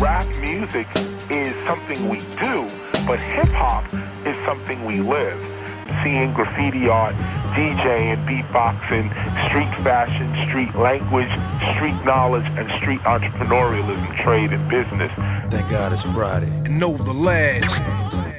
rap music is something we do, but hip hop is something we live. Seeing graffiti art, DJing, beatboxing, street fashion, street language, street knowledge, and street entrepreneurialism, trade, and business. Thank God it's Friday. Know the ledge.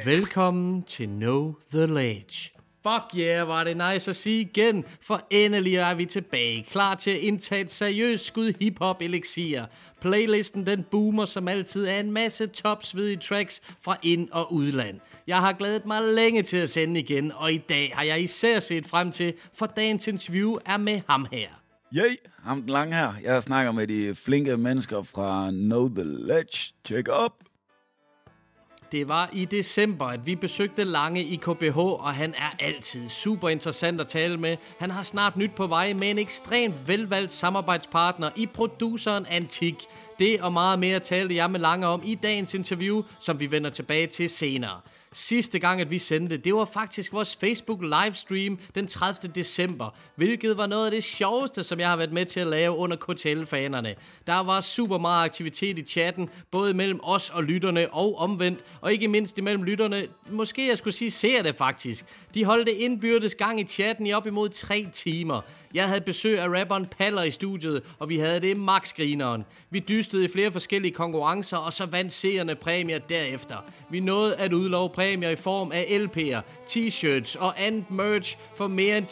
Velkommen til Know The Ledge. Fuck yeah, var det nice at sige igen, for endelig er vi tilbage, klar til at indtage et seriøst skud hiphop elixir. Playlisten den boomer som altid af en masse topsvedige tracks fra ind- og udland. Jeg har glædet mig længe til at sende igen, og i dag har jeg især set frem til, for dagens interview er med ham her. Yay, ham den lange her. Jeg snakker med de flinke mennesker fra Know The Ledge. Check up. Det var i december, at vi besøgte Lange i KBH, og han er altid super interessant at tale med. Han har snart nyt på vej med en ekstremt velvalgt samarbejdspartner i produceren Antik. Det og meget mere talte jeg med Lange om i dagens interview, som vi vender tilbage til senere. Sidste gang, at vi sendte, det var faktisk vores Facebook livestream den 30. december, hvilket var noget af det sjoveste, som jeg har været med til at lave under KTL-fanerne. Der var super meget aktivitet i chatten, både mellem os og lytterne og omvendt, og ikke mindst imellem lytterne, måske jeg skulle sige ser det faktisk. De holdte indbyrdes gang i chatten i op imod 3 timer. Jeg havde besøg af rapperen Paller i studiet, og vi havde det max grineren. Vi dystede i flere forskellige konkurrencer, og så vandt seerne præmier derefter. Vi nåede at udlove præmier i form af LP'er, t-shirts og andet merch for mere end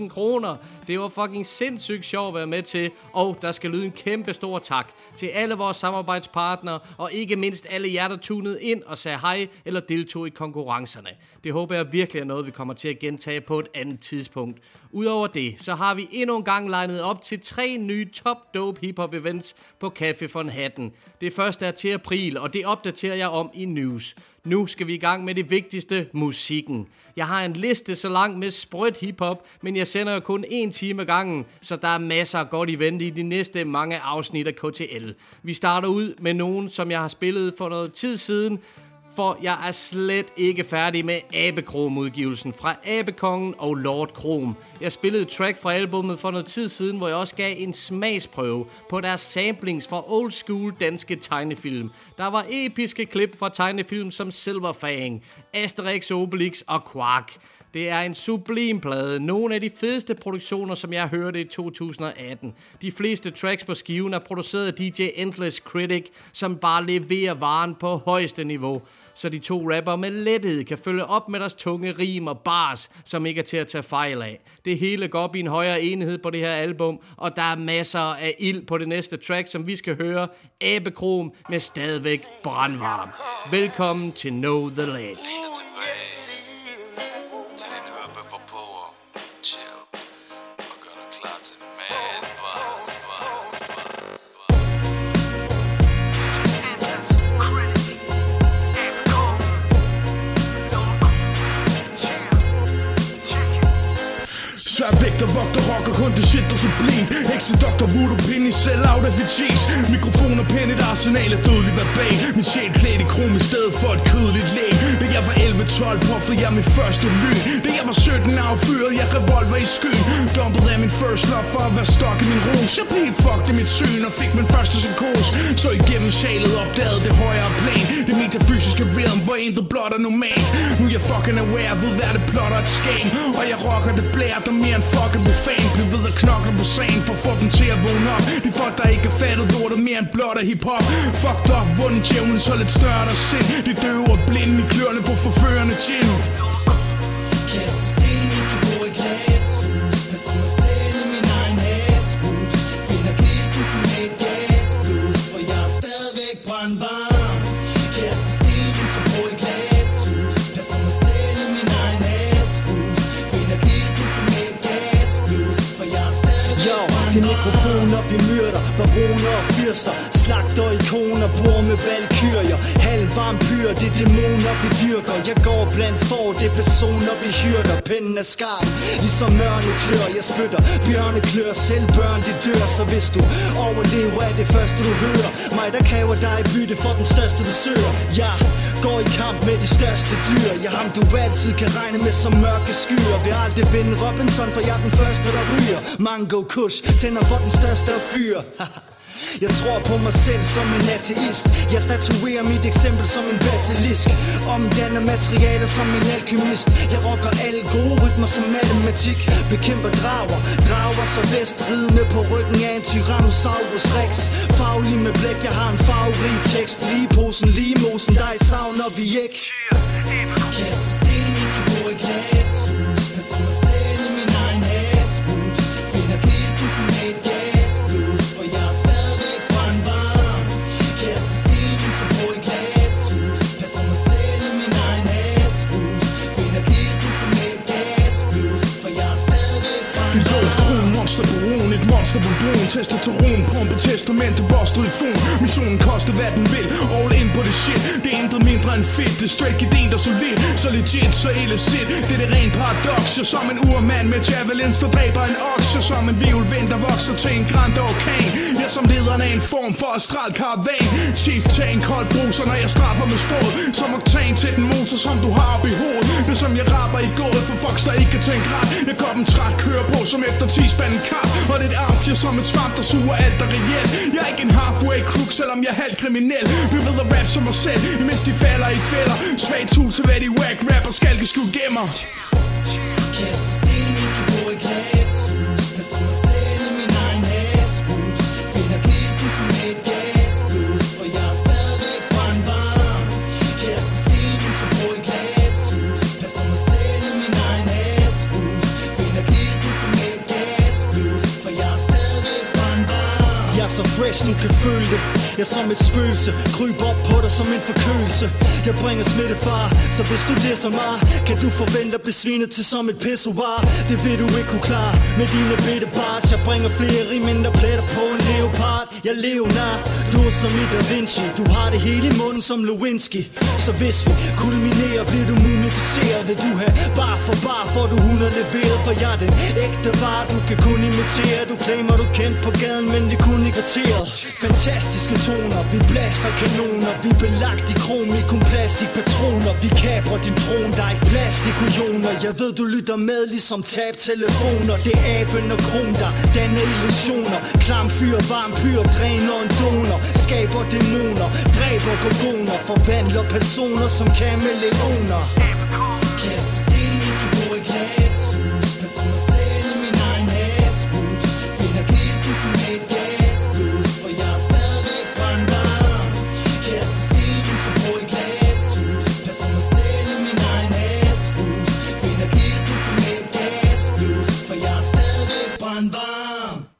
10.000 kroner. Det var fucking sindssygt sjovt at være med til, og der skal lyde en kæmpe stor tak til alle vores samarbejdspartnere, og ikke mindst alle jer, der tunede ind og sagde hej eller deltog i konkurrencerne. Det håber jeg virkelig er noget, vi kommer til at gentage på et andet tidspunkt. Udover det, så har vi endnu en gang legnet op til tre nye top dope hiphop events på Café von Hatten. Det første er til april, og det opdaterer jeg om i news. Nu skal vi i gang med det vigtigste, musikken. Jeg har en liste så lang med sprødt hiphop, men jeg sender jo kun en time gangen, så der er masser af godt i vente i de næste mange afsnit af KTL. Vi starter ud med nogen, som jeg har spillet for noget tid siden, for jeg er slet ikke færdig med Abekrom-udgivelsen fra Abekongen og Lord Krom. Jeg spillede et track fra albummet for noget tid siden, hvor jeg også gav en smagsprøve på deres samplings fra old school danske tegnefilm. Der var episke klip fra tegnefilm som Silverfang, Asterix, Obelix og Quark. Det er en sublim plade. Nogle af de fedeste produktioner, som jeg hørte i 2018. De fleste tracks på skiven er produceret af DJ Endless Critic, som bare leverer varen på højeste niveau så de to rapper med lethed kan følge op med deres tunge rim og bars, som ikke er til at tage fejl af. Det hele går op i en højere enhed på det her album, og der er masser af ild på det næste track, som vi skal høre. Abekrom med stadigvæk brandvarm. Velkommen til Know The Ledge. Svær vægter, vogter, rocker, kun det shit, der blind. Hekse, doktor, voodoo, pinde, sell out af cheese Mikrofon og pen, et arsenal af dødelig verbal. Min sjæl klædt i krom i stedet for et kødeligt læg Da jeg var 11-12, puffede jeg min første lyn. Da jeg var 17, affyrede jeg revolver i skyen. Dumpet af min first love for at være stok i min ros Jeg blev helt fucked i mit syn og fik min første psykose. Så igennem sjælet opdagede det højere plan. Det metafysiske realm, hvor intet blot er normalt. Nu er jeg fucking aware, ved hvad det plotter et skam. Og jeg rocker det blære, der mere end fucking profan. Blev ved at knokle på sagen for at få dem til at vågne op. De folk der ikke har fattet lortet mere end blot af hiphop. Fucked up, vunden djævlen så lidt større der sind. De døve og blinde i kløerne på forførende gin mikrofon op myrder Baroner og fyrster. Slagter ikoner, bor med valkyrier Halv pyr, det er dæmoner vi dyrker. Jeg går blandt for, det er personer vi hyrder. Pinden er skarp, ligesom mørne klør. Jeg spytter bjørneklør, selv børn de dør. Så hvis du overlever er det første du hører. Mig der kræver dig bytte for den største du søger. Jeg går i kamp med de største dyr. Jeg ham du altid kan regne med som mørke skyer. Vil aldrig vinde Robinson, for jeg er den første der ryger. Mango Kush, tænder for den største af fyr. Jeg tror på mig selv som en ateist. Jeg statuerer mit eksempel som en basilisk. Omdanner materialer som en alkymist. Jeg rocker alle gode rytmer som matematik. Bekæmper drager, drager så vest Ridende på ryggen af en Tyrannosaurus rex. Faglig med blæk, jeg har en farverig tekst. Lige posen, lige mosen, dig savner vi ikke. Kaster sten, mens bor i glas Passer mig selv i min roen, et monster på broen Testosteron, pumpe, testamente, bostet i fon Missionen koster hvad den vil, all in på det shit. Det er intet mindre end fedt, det er straight ideen der så solid. Så legit, så illicit, det er det rent paradox Jeg som en urmand med javelins, der dræber en oks. Jeg som en violvind, der vokser til en grand orkan. Jeg som lederen af en form for astral karavan Chief tag en kold bruser, når jeg straffer med sprog. Som oktan til den motor, som du har op i hovedet. Det som jeg rapper i gået for fucks, der ikke kan tænke ret. Jeg går dem træt, kører på som efter 10 spanden kap. Og det er et Mafia som et svamp, der suger alt der reelt. Jeg er ikke en halfway crook, selvom jeg er halvt kriminel. Vi ved at rap som os selv, imens de falder i fælder. Svagt hul til hvad de whack rapper skal kan skjule gemmer Kaste sten, mens jeg bor i glashus Passer mig selv. Så fresh, du kan Jeg er som et spøgelse. Kryb op på dig som en forkølelse. Jeg bringer smittefar Så hvis du det så meget Kan du forvente at blive svinet til som et pissoir. Det vil du ikke kunne klare Med dine bitte bars. Jeg bringer flere rim end der pletter på en leopard. Jeg lever Du er som i Da Vinci. Du har det hele i munden som Lewinsky. Så hvis vi kulminerer Bliver du mumificeret. Vil du have bar for bar Får du 100 leveret. For jeg er den ægte var Du kan kun imitere. Du claimer du kendt på gaden Men det kunne kun i kvarteret. Fantastiske toner Vi blaster kanoner. Vi er belagt i krom i kun plastikpatroner Vi kaprer din tron. Der er ikke plastikojoner Jeg ved du lytter med ligesom tab telefoner. Det er aben og kron der danner illusioner. Klam fyr, varm pyr, dræner en donor. Skaber dæmoner, dræber gorgoner. Forvandler personer som kameleoner. Kaster sten, i jeg bor i glashus. Passer mig selv i min egen hashus. Finder gnisten som et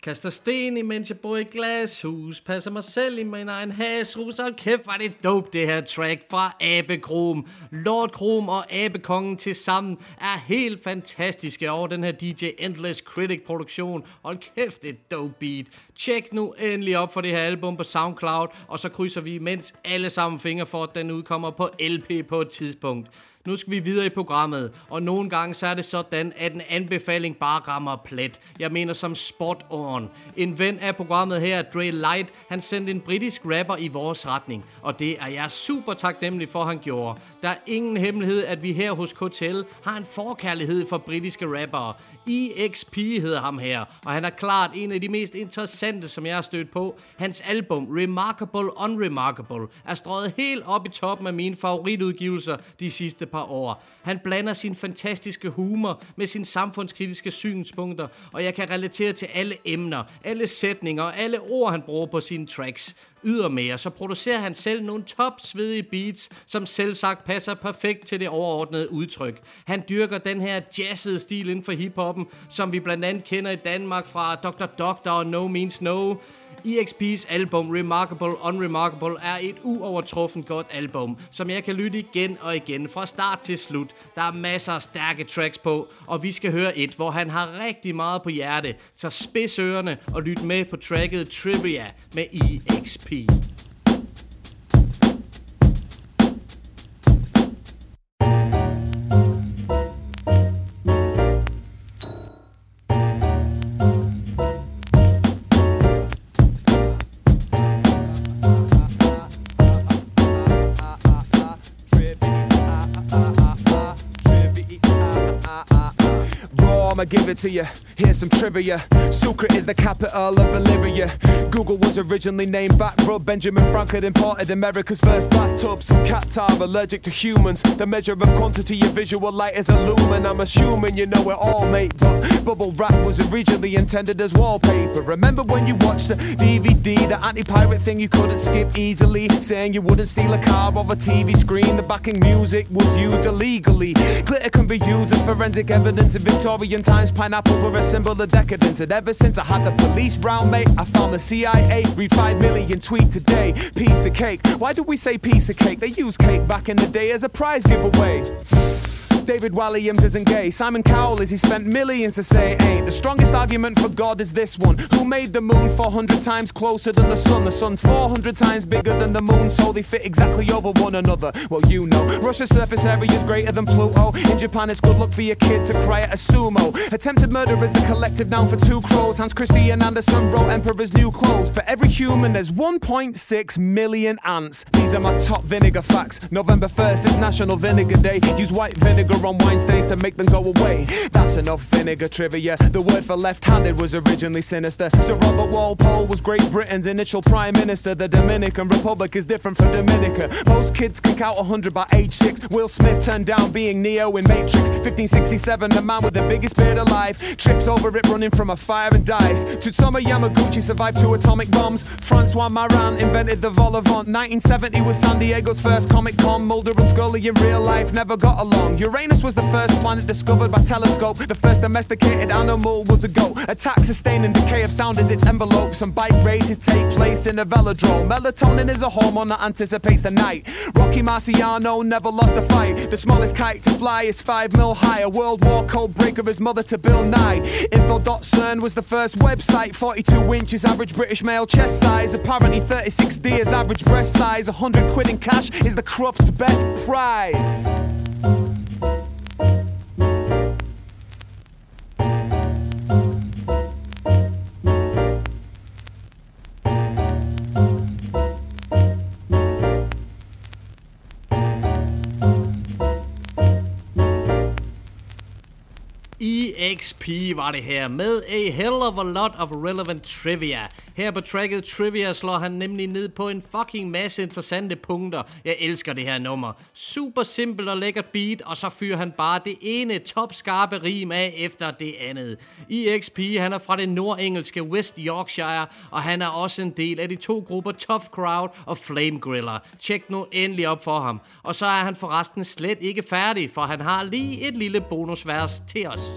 Kaster sten, imens jeg bor i glashus. Passer mig selv i min egen hasrus. Og kæft, var det dope, det her track fra Abekrom. Lord Krom og Abekongen til sammen er helt fantastiske over den her DJ Endless Critic produktion. Hold kæft, det dope beat. Tjek nu endelig op for det her album på SoundCloud, og så krydser vi imens alle sammen fingre for, at den udkommer på LP på et tidspunkt. Nu skal vi videre i programmet, og nogle gange så er det sådan, at en anbefaling bare rammer plet. Jeg mener som spot on. En ven af programmet her, Dre Light, han sendte en britisk rapper i vores retning, og det er jeg super taknemmelig for, han gjorde. Der er ingen hemmelighed, at vi her hos KTL har en forkærlighed for britiske rappere. EXP hedder ham her, og han er klart en af de mest interessante, som jeg har stødt på. Hans album Remarkable Unremarkable er strøget helt op i toppen af mine favoritudgivelser de sidste par år. Han blander sin fantastiske humor med sine samfundskritiske synspunkter, og jeg kan relatere til alle emner, alle sætninger og alle ord, han bruger på sine tracks. Ydermere så producerer han selv nogle topsvedige beats, som selv sagt passer perfekt til det overordnede udtryk. Han dyrker den her jazzede stil inden for hiphoppen, som vi blandt andet kender i Danmark fra Dr. Doctor og No Means No. EXP's album Remarkable Unremarkable er et uovertruffen godt album, som jeg kan lytte igen og igen fra start til slut. Der er masser af stærke tracks på, og vi skal høre et, hvor han har rigtig meget på hjerte. Så spids ørerne og lyt med på tracket Trivia med EXP. Give it to you. Here's some trivia. Sucre is the capital of Bolivia. Google was originally named back rub. Benjamin Franklin imported America's first bathtub. Some cats are allergic to humans. The measure of quantity of visual light is a lumen. I'm assuming you know it all, mate. But bubble wrap was originally intended as wallpaper. Remember when you watched the DVD, the anti-pirate thing you couldn't skip easily, saying you wouldn't steal a car off a TV screen. The backing music was used illegally. Glitter can be used as forensic evidence. In Victorian times, pineapples were a symbol of decadence. And ever since I had the police round, mate, I found the CIA. Read 5 million tweets a day. Piece of cake. Why do we say piece of cake? They used cake back in the day as a prize giveaway. David Walliams isn't gay. Simon Cowell is he spent millions to say it ain't. The strongest argument for God is this one. Who made the moon 400 times closer than the sun? The sun's 400 times bigger than the moon, so they fit exactly over one another. Well, you know, Russia's surface area is greater than Pluto. In Japan, it's good luck for your kid to cry at a sumo. Attempted murder is the collective noun for two crows. Hans Christian Andersen wrote Emperor's New Clothes. For every human, there's 1.6 million ants. These are my top vinegar facts. November 1st is National Vinegar Day. Use white vinegar on wine stains to make them go away. That's enough vinegar trivia. The word for left-handed was originally sinister. Sir Robert Walpole was Great Britain's initial prime minister. The Dominican Republic is different from Dominica. Most kids can count 100 by age 6. Will Smith turned down being Neo in Matrix. 1567, the man with the biggest beard alive. Trips over it running from a fire and dies. Tsutomu Yamaguchi survived two atomic bombs. Francois Marin invented the vol au vent. 1970 was San Diego's first Comic Con. Mulder and Scully in real life never got along. Uranus was the first planet discovered by telescope. The first domesticated animal was a goat. Attack, sustain, and decay of sound as its envelope. Some bike races take place in a velodrome. Melatonin is a hormone that anticipates the night. Rocky Marciano never lost a fight. The smallest kite to fly is five mil high. A World War code breaker his mother to Bill Nye. Info.cern was the first website. 42 inches average British male chest size. Apparently 36D is average breast size. 100 quid in cash is the Crufts best prize. XP var det her med a hell of a lot of relevant trivia. Her på tracket Trivia slår han nemlig ned på en fucking masse interessante punkter. Jeg elsker det her nummer. Super simpelt og lækkert beat, og så fyrer han bare det ene topskarpe rim af efter det andet. EXP han er fra det nordengelske West Yorkshire, og han er også en del af de to grupper Tough Crowd og Flame Griller. Tjek nu endelig op for ham. Og så er han forresten slet ikke færdig, for han har lige et lille bonusvers til os.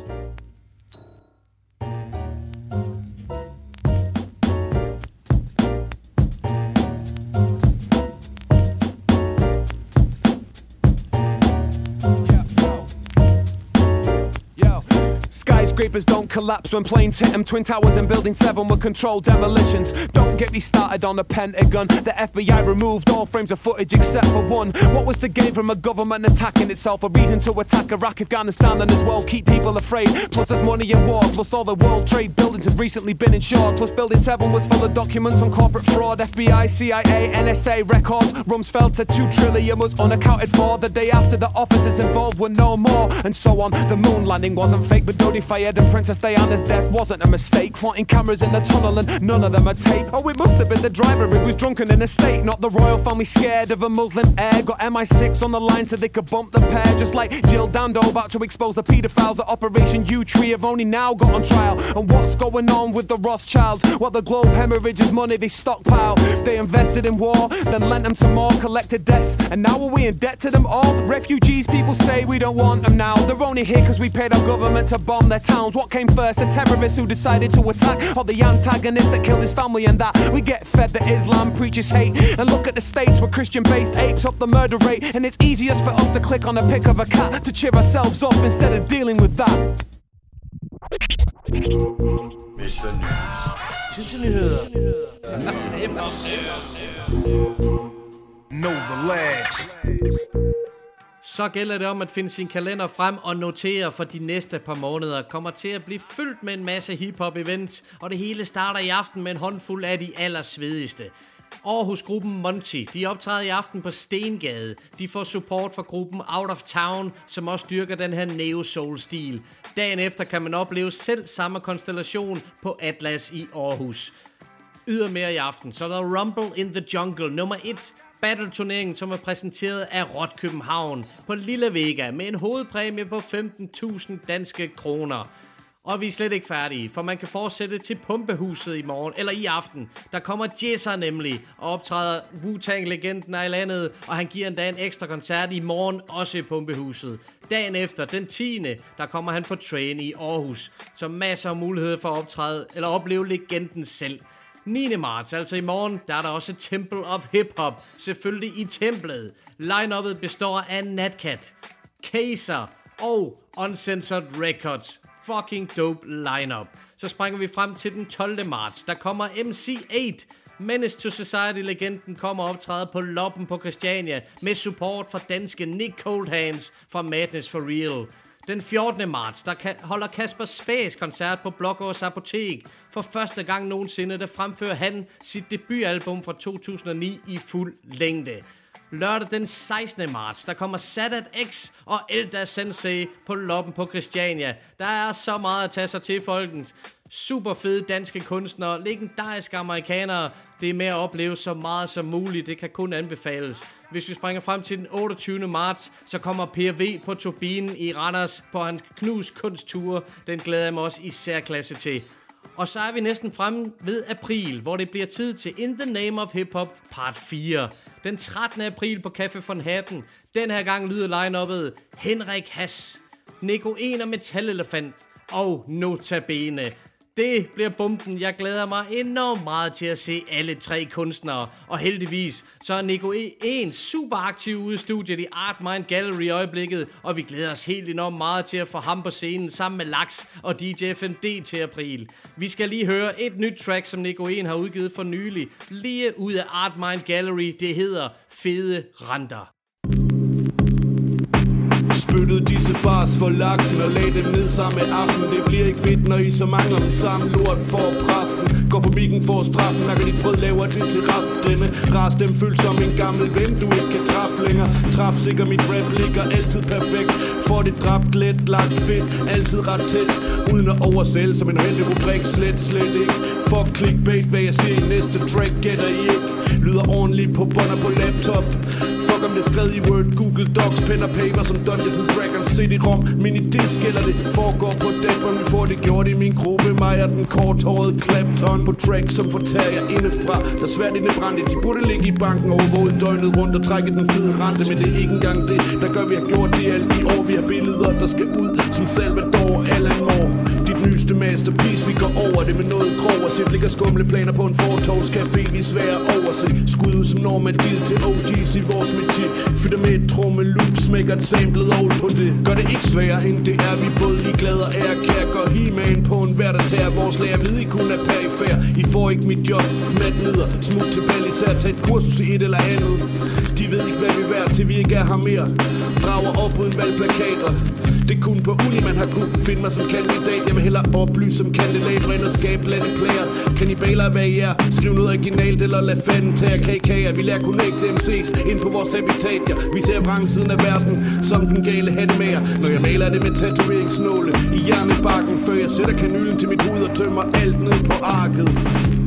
Skyscrapers don't collapse when planes hit them. Twin Towers and Building 7 were controlled demolitions. Don't get me started on the Pentagon. The FBI removed all frames of footage except for one. What was the gain from a government attacking itself? A reason to attack Iraq, Afghanistan, and as well keep people afraid. Plus, there's money in war. Plus, all the World Trade buildings have recently been insured. Plus, Building 7 was full of documents on corporate fraud. FBI, CIA, NSA records. Rumsfeld said 2 trillion was unaccounted for. The day after, the officers involved were no more. And so on. The moon landing wasn't fake, but Dodie and Princess Diana's death wasn't a mistake. Fronting cameras in the tunnel and none of them are tape. Oh, it must have been the driver who was drunken in a state. Not the royal family scared of a Muslim heir. Got MI6 on the line so they could bump the pair. Just like Jill Dando about to expose the paedophiles. The Operation U Tree have only now got on trial. And what's going on with the Rothschilds? Well, the globe hemorrhages money they stockpile. They invested in war, then lent them some more, collected debts. And now are we in debt to them all? Refugees, people say we don't want them now. They're only here because we paid our government to bomb their towns. What came first? The terrorists who decided to attack, or the antagonist that killed his family and that? We get fed that Islam preaches hate. And look at the states where Christian based apes up the murder rate. And it's easiest for us to click on a pic of a cat to cheer ourselves up instead of dealing with that. Mr. News. know the lads. Så gælder det om at finde sin kalender frem og notere, for de næste par måneder kommer til at blive fyldt med en masse hiphop events, og det hele starter i aften med en håndfuld af de allersvedigste. Aarhus-gruppen Monty, de optræder i aften på Stengade. De får support fra gruppen Out of Town, som også dyrker den her neo-soul-stil. Dagen efter kan man opleve selv samme konstellation på Atlas i Aarhus. Ydermere i aften, så er der Rumble in the Jungle nummer 1. Battle-turneringen, som er præsenteret af Rot København på Lille Vega med en hovedpræmie på 15.000 danske kroner. Og vi er slet ikke færdige, for man kan fortsætte til Pumpehuset i morgen, eller i aften. Der kommer Jesser nemlig, og optræder Wu-Tang-legenden af landet, og han giver endda en ekstra koncert i morgen, også i Pumpehuset. Dagen efter, den 10. der kommer han på Train i Aarhus, så masser af mulighed for at optræde, eller opleve legenden selv. 9. marts, altså i morgen, der er der også Temple of Hip Hop, selvfølgelig i templet. Line-uppet består af Natcat, Kaiser og Uncensored Records. Fucking dope lineup. Så springer vi frem til den 12. marts. Der kommer MC8. Menace to Society-legenden kommer optræde på Loppen på Christiania med support fra danske Nick Coldhands fra Madness for Real. Den 14. marts, der holder Kasper Spæs koncert på Blågårds Apotek. For første gang nogensinde, der fremfører han sit debutalbum fra 2009 i fuld længde. Lørdag den 16. marts, der kommer Sadat X og Elda Sensei på Loppen på Christiania. Der er så meget at tage sig til, folkens. Super fede danske kunstnere, legendariske amerikanere. Det er med at opleve så meget som muligt. Det kan kun anbefales. Hvis vi springer frem til den 28. marts, så kommer PV på turbinen i Randers på hans knus kunstture. Den glæder jeg mig også især klasse til. Og så er vi næsten fremme ved april, hvor det bliver tid til In the Name of Hip Hop part 4. Den 13. april på Café von Hatten. Den her gang lyder line-uppet Henrik Hass, Nico En og Metalelefant og Notabene. Det bliver bomben. Jeg glæder mig enormt meget til at se alle tre kunstnere. Og heldigvis, så er Nico E1 super aktiv ude i studiet i Art Mind Gallery i øjeblikket. Og vi glæder os helt enormt meget til at få ham på scenen sammen med Lax og DJ FMD til april. Vi skal lige høre et nyt track, som Nico E. har udgivet for nylig. Lige ud af Art Mind Gallery. Det hedder Fede Renter. Bars for laksen og lag dem ned samme aften Det bliver ikke fedt, når I så mange om samme lort for præsten Går på mikken for straffen, nakker dit brød, laver det til rest Denne ras, dem føles som en gammel ven, du ikke kan træffe længere. Træf sikker, mit rap ligger altid perfekt. Får det dræbt, let, lagt fedt, altid ret tæt. Uden at oversælge som en uheldig rubrik, slet, slet ikke. Fuck clickbait, hvad jeg siger i næste track, gætter I ikke. Lyder ordentligt på bånd og på laptop. Fuck om det er skrevet i Word, Google Docs, pen og paper som Dungeons and Dragons, CD-ROM, minidisk eller det foregår på dækbånd. Vi får det gjort i min gruppe, mig og den korthårede Clapton på track, som fortærer jer indefra. Der er svært indebrændte, de burde ligge i banken overvåget døgnet rundt og trække den fede rente, men det er ikke engang det, der gør vi har gjort det alt i år. Vi har billeder, der skal ud som Salvador Alan Moore. Nyeste masterpiece, vi går over det med noget grov og set ligger skumle planer på en fortovscafé, vi svær svære at overse. Skud ud som normandil til OG's i vores metier. Fytter med et tromme loop, smækker et samlet old på det. Gør det ikke sværere end det er, vi både ligeglade og ære kær. Går he på en hver, der tager vores lærer. Ved I kun er perifær, I får ikke mit job. Fnat neder, smut til især tag et kursus i et eller andet. De ved ikke, hvad vi er værd, til vi ikke er her mere. Drager op uden valgplakater. Det er kun på uni, man har kunne finde mig som kandidat. Jeg vil hellere oplyse som kandidat Rent og skabe blandet player. Kannibaler, hvad I er. Skriv noget originalt eller lad fanden tage KK'er Vi lærer connect MC's ind på vores habitat ja. Vi ser vrangsiden af verden Som den gale hatmager Når jeg maler det med tatoveringsnåle I hjernebakken Før jeg sætter kanylen til mit hud Og tømmer alt ned på arket.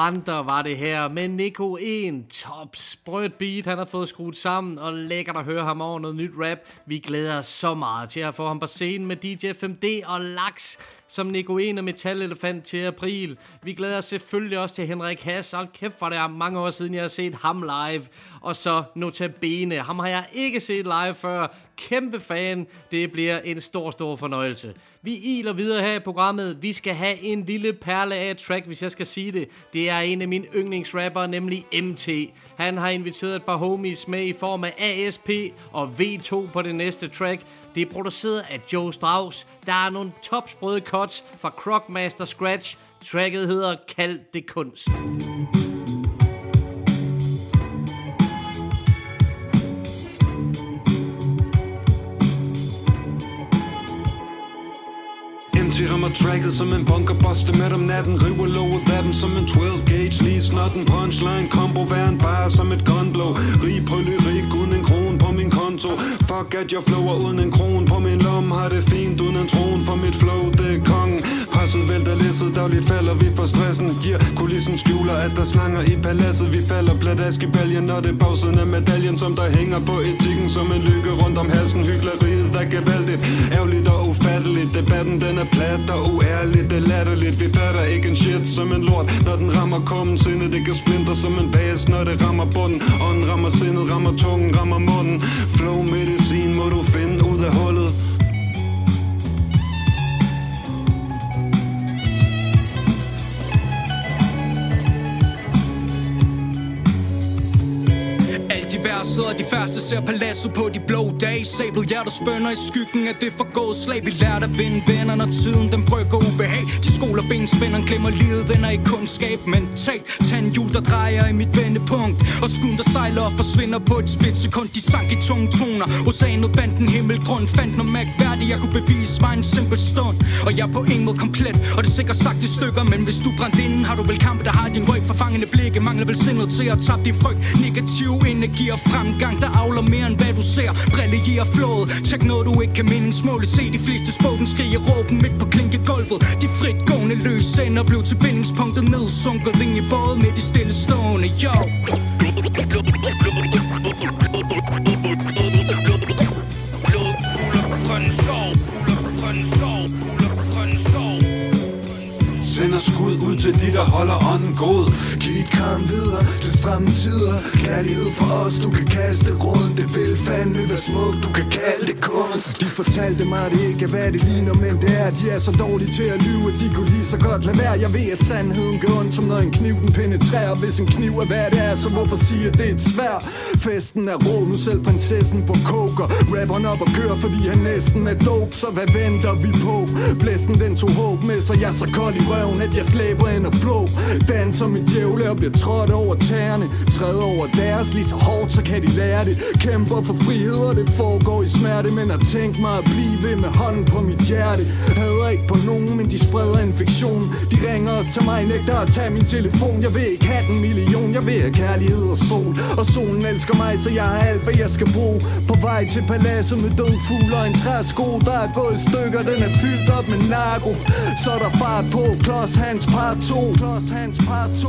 Fede renter var det her med Nico 1. Top sprødt beat, han har fået skruet sammen, og lækkert at høre ham over noget nyt rap. Vi glæder os så meget til at få ham på scenen med DJ 5D og Lax som Nicoen og Metalelefant til april. Vi glæder os selvfølgelig også til Henrik Hass. Hold kæft, for det er mange år siden, jeg har set ham live. Og så Notabene. Ham har jeg ikke set live før. Kæmpe fan. Det bliver en stor, stor fornøjelse. Vi iler videre her i programmet. Vi skal have en lille perle af et track, hvis jeg skal sige det. Det er en af mine yndlingsrapper, nemlig MT. Han har inviteret et par homies med i form af ASP og V2 på det næste track. Det er produceret af Joe Strauss. Der er nogle topsprøde cuts fra Crockmaster Scratch. Tracket hedder Kald det kunst. MT rammer tracket som en bunkerbuster med om natten River låget af dem som en 12 gauge Lige snart en punchline combo Vær en bare som et gunblow Rig på lyrik uden en krone konto Fuck at jeg flower uden en kron på min lom Har det fint uden en tron for mit flow Det er kongen Presset vælter læsset Dagligt falder vi for stressen. Giver kulissen skjuler at der slanger i paladset. Vi falder pladask i baljen Når det er bagsiden af medaljen Som der hænger på etikken Som en lykke rundt om halsen. Hygleriet, der er gevaldigt Ærgerligt og ufatteligt. Debatten den er plat og uærligt Det er latterligt Vi fatter ikke en shit som en lort. Når den rammer kummen sinde det kan splinter som en base. Når det rammer bunden Ånden rammer sindet Rammer tungen Rammer munden. Flow medicin må du finde ud af hullet. Alt og de første ser paladset på de blå dage. Sablet hjertet spønder i skyggen af det forgået slag. Vi lærte at vinde venner, når tiden den brygger ubehag. De skoler benspænderen glemmer livet, den er i kundskab. Mentalt Tandhjul der drejer i mit vendepunkt. Og skuden der sejler og forsvinder på et splitsekund. De sank i tunge toner Oceanet banden himmelgrund. Fandt noget mærkværdigt, jeg kunne bevise var en simpel stund. Og jeg er på ingen måde komplet Og det er sikkert sagt i stykker. Men hvis du brændt inden, har du vel kampe der har din ryg. Forfangende blikke, mangler vel sindet til at tabe din frygt. Negativ energi og fremgang Der avler mere end hvad du ser Brillerer flået Tjek noget du ikke kan meningsmåle Se de fleste spoken skrige råben midt på klinkegulvet De fritgående løse ender blev til bindingspunktet Nedsunket ind i båden med de stille stående Yo Sender skud ud til de der holder ånden god. Giv et kram videre til stramme tider. Kærlighed for os, du kan kaste rundt Det vil fandme være smukt, du kan kalde det kunst. De fortalte mig, at det ikke er hvad det ligner Men det er, at de er så dårlige til at lyve At de kunne lige så godt lade være. Jeg ved, at sandheden gør ondt Som når en kniv den penetrerer. Hvis en kniv er hvad det er, så hvorfor sige, at det er et svær? Festen er rå, nu selv prinsessen på koker. Rapperen op og kører, fordi han næsten er dope. Så hvad venter vi på? Blæsten den tog håb med, så jeg er så kold i røven At jeg slæber ind og blå. Danser mit djævle og bliver trådt over tæerne. Træder over deres lige så hårdt, så kan de lære det. Kæmper for frihed, og det foregår i smerte. Men har tænkt mig at blive ved med hånden på mit hjerte. Hader ikke på nogen, men de spreder infektion De ringer også til mig, nægter at tage min telefon. Jeg vil ikke have den million, jeg vil have kærlighed og sol. Og solen elsker mig, så jeg har alt, hvad jeg skal bruge. På vej til paladset med død fugle og en træsko. Der er gået i stykker, den er fyldt op med narko. Så er der fart på, Klods Hans part 2 Klods Hans part 2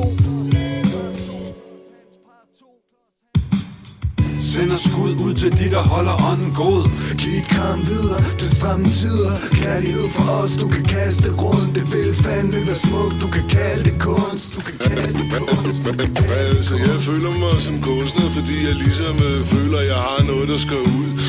Sender skud ud til de der holder ånden god. Giv et kram videre til stramme tider Kærlighed for os, du kan kaste rundt Det vil fandme være smukt, du kan kalde det kunst. Du kan kalde det kunst. Altså, jeg føler mig som kunstner, fordi jeg ligesom øh, føler, jeg har noget, der skal ud.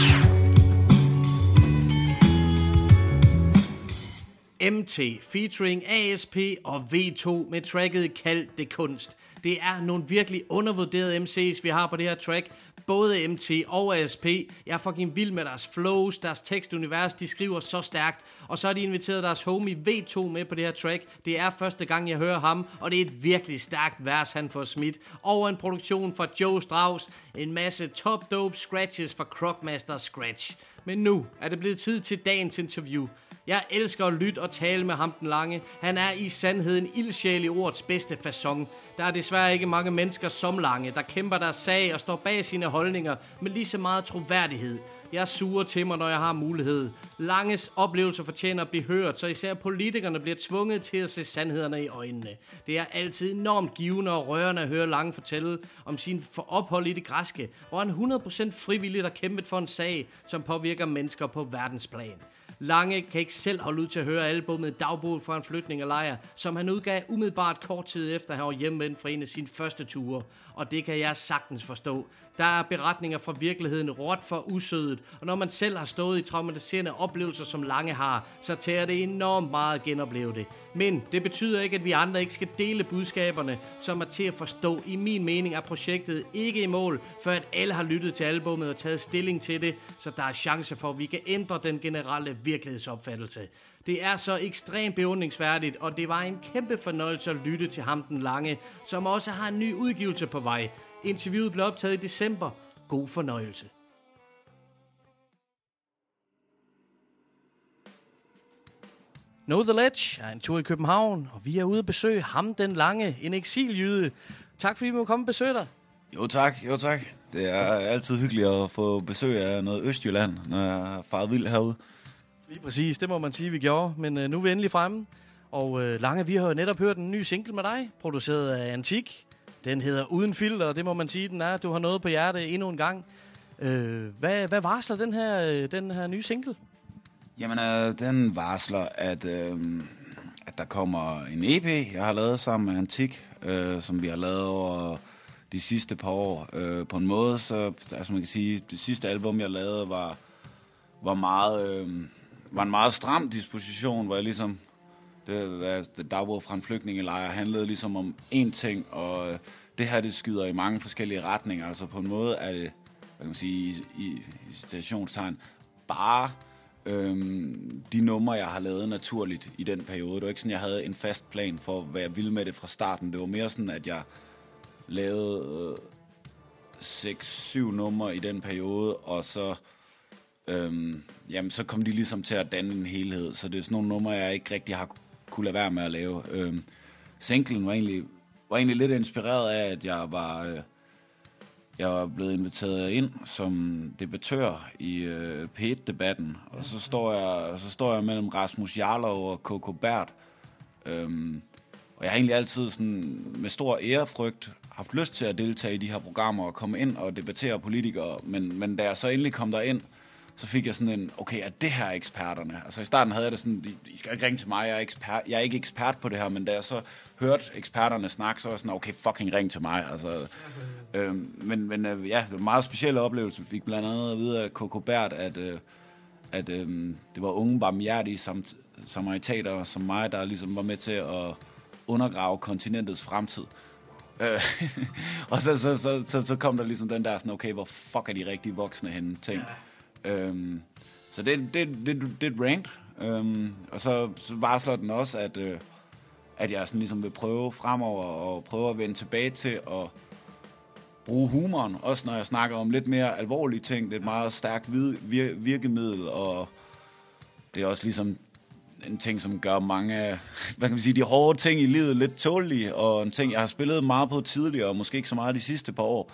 MT featuring ASP og V2 med tracket Kald det kunst. Det er nogle virkelig undervurderede MC's, vi har på det her track. Både MT og ASP. Jeg er fucking vild med deres flows, deres tekstunivers. De skriver så stærkt. Og så har de inviteret deres homie V2 med på det her track. Det er første gang, jeg hører ham. Og det er et virkelig stærkt vers, han får smidt. Over en produktion fra Joe Strauss. En masse top dope scratches fra Crockmaster Scratch. Men nu er det blevet tid til dagens interview. Jeg elsker at lytte og tale med ham den lange. Han er i sandhed en ildsjæl i ordets bedste façon. Der er desværre ikke mange mennesker som Lange, der kæmper deres sag og står bag sine holdninger med lige så meget troværdighed. Jeg suger til mig, når jeg har mulighed. Langes oplevelser fortjener at blive hørt, så især politikerne bliver tvunget til at se sandhederne i øjnene. Det er altid enormt givende og rørende at høre Lange fortælle om sin ophold i det græske, hvor han 100% frivilligt har kæmpet for en sag, som påvirker mennesker på verdensplan. Lange kan ikke selv holde ud til at høre albumet Dagbog fra en flytning af lejr, som han udgav umiddelbart kort tid efter, han var hjemvendt fra en af sine første ture. Og det kan jeg sagtens forstå. Der er beretninger fra virkeligheden råt for usødet, og når man selv har stået i traumatiserende oplevelser, som Lange har, så tager det enormt meget at genopleve det. Men det betyder ikke, at vi andre ikke skal dele budskaberne, som er til at forstå. I min mening er projektet ikke i mål, før at alle har lyttet til albummet og taget stilling til det, så der er chance for, at vi kan ændre den generelle virkelighedsopfattelse. Det er så ekstremt beundringsværdigt, og det var en kæmpe fornøjelse at lytte til ham den lange, som også har en ny udgivelse på vej. Interviewet blev optaget i december. God fornøjelse. Know the Ledge er en tur i København, og vi er ude at besøge ham den lange, en eksiljyde. Tak fordi vi må komme og besøge dig. Jo tak, jo tak. Det er altid hyggeligt at få besøg af noget Østjylland, når jeg har faret vild herude. Lige præcis, det må man sige, vi gjorde. Men øh, nu er vi endelig fremme. Og øh, Lange, vi har jo netop hørt en ny single med dig, produceret af Antik. Den hedder Uden Filter, og det må man sige, den er. Du har noget på hjerte endnu en gang. Øh, hvad, hvad varsler den her, øh, den her nye single? Jamen, øh, den varsler, at, øh, at der kommer en EP, jeg har lavet sammen med Antik, øh, som vi har lavet over de sidste par år. Øh, på en måde, så altså man kan sige, det sidste album, jeg lavede, var, var meget... Øh, var en meget stram disposition, hvor jeg ligesom, det, altså, dagbog fra en flygtningelejr handlede ligesom om én ting, og øh, det her, det skyder i mange forskellige retninger. Altså på en måde er det, hvad kan man sige, i, i, i stationstegn, bare øhm, de numre, jeg har lavet naturligt i den periode. Det var ikke sådan, jeg havde en fast plan for, hvad jeg ville med det fra starten. Det var mere sådan, at jeg lavede øh, 6-7 numre i den periode, og så øhm, jamen, så kom de ligesom til at danne en helhed. Så det er sådan nogle numre, jeg ikke rigtig har kunne lade være med at lave. Øhm, singlen var egentlig, var egentlig lidt inspireret af, at jeg var, øh, jeg var blevet inviteret ind som debattør i øh, P1-debatten. Og så står, jeg, så står jeg mellem Rasmus Jarlov og Coco Bert. Øhm, og jeg har egentlig altid sådan, med stor ærefrygt haft lyst til at deltage i de her programmer og komme ind og debattere politikere. Men, men da jeg så endelig kom der ind, så fik jeg sådan en, okay, er det her eksperterne? Altså i starten havde jeg det sådan, I skal ikke ringe til mig, jeg er, ekspert, jeg er ikke ekspert på det her, men da jeg så hørte eksperterne snakke, så var jeg sådan, okay, fucking ring til mig. Altså, øh, men men øh, ja, det var en meget speciel oplevelse. Vi fik blandt andet at vide af Coco Bert, at, øh, at øh, det var unge barmhjertige samt, samaritater som mig, der ligesom var med til at undergrave kontinentets fremtid. Øh, og så, så, så, så, så kom der ligesom den der sådan, okay, hvor fuck er de rigtige voksne henne ting. Ja. Øhm, så det, det, det, det er et rant. Øhm, og så, så varsler den også, at, øh, at jeg sådan ligesom vil prøve fremover og prøve at vende tilbage til at bruge humoren, også når jeg snakker om lidt mere alvorlige ting. Det er et meget stærkt vir- virkemiddel, og det er også ligesom en ting, som gør mange af, hvad kan man sige, de hårde ting i livet lidt tålige, og en ting, jeg har spillet meget på tidligere, og måske ikke så meget de sidste par år.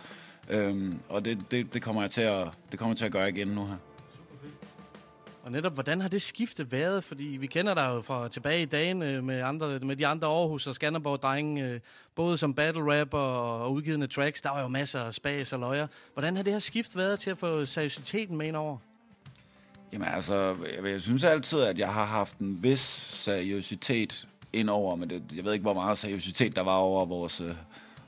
Øhm, og det, det, det, kommer jeg til at, det kommer jeg til at gøre igen nu her. Og netop, hvordan har det skifte været? Fordi vi kender dig jo fra tilbage i dagen med, andre, med de andre Aarhus og Skanderborg-drenge, både som battle rapper og udgivende tracks. Der var jo masser af spas og løjer. Hvordan har det her skift været til at få seriøsiteten med ind over? Jamen altså, jeg, jeg synes altid, at jeg har haft en vis seriøsitet ind over, men det, jeg ved ikke, hvor meget seriøsitet der var over vores, øh,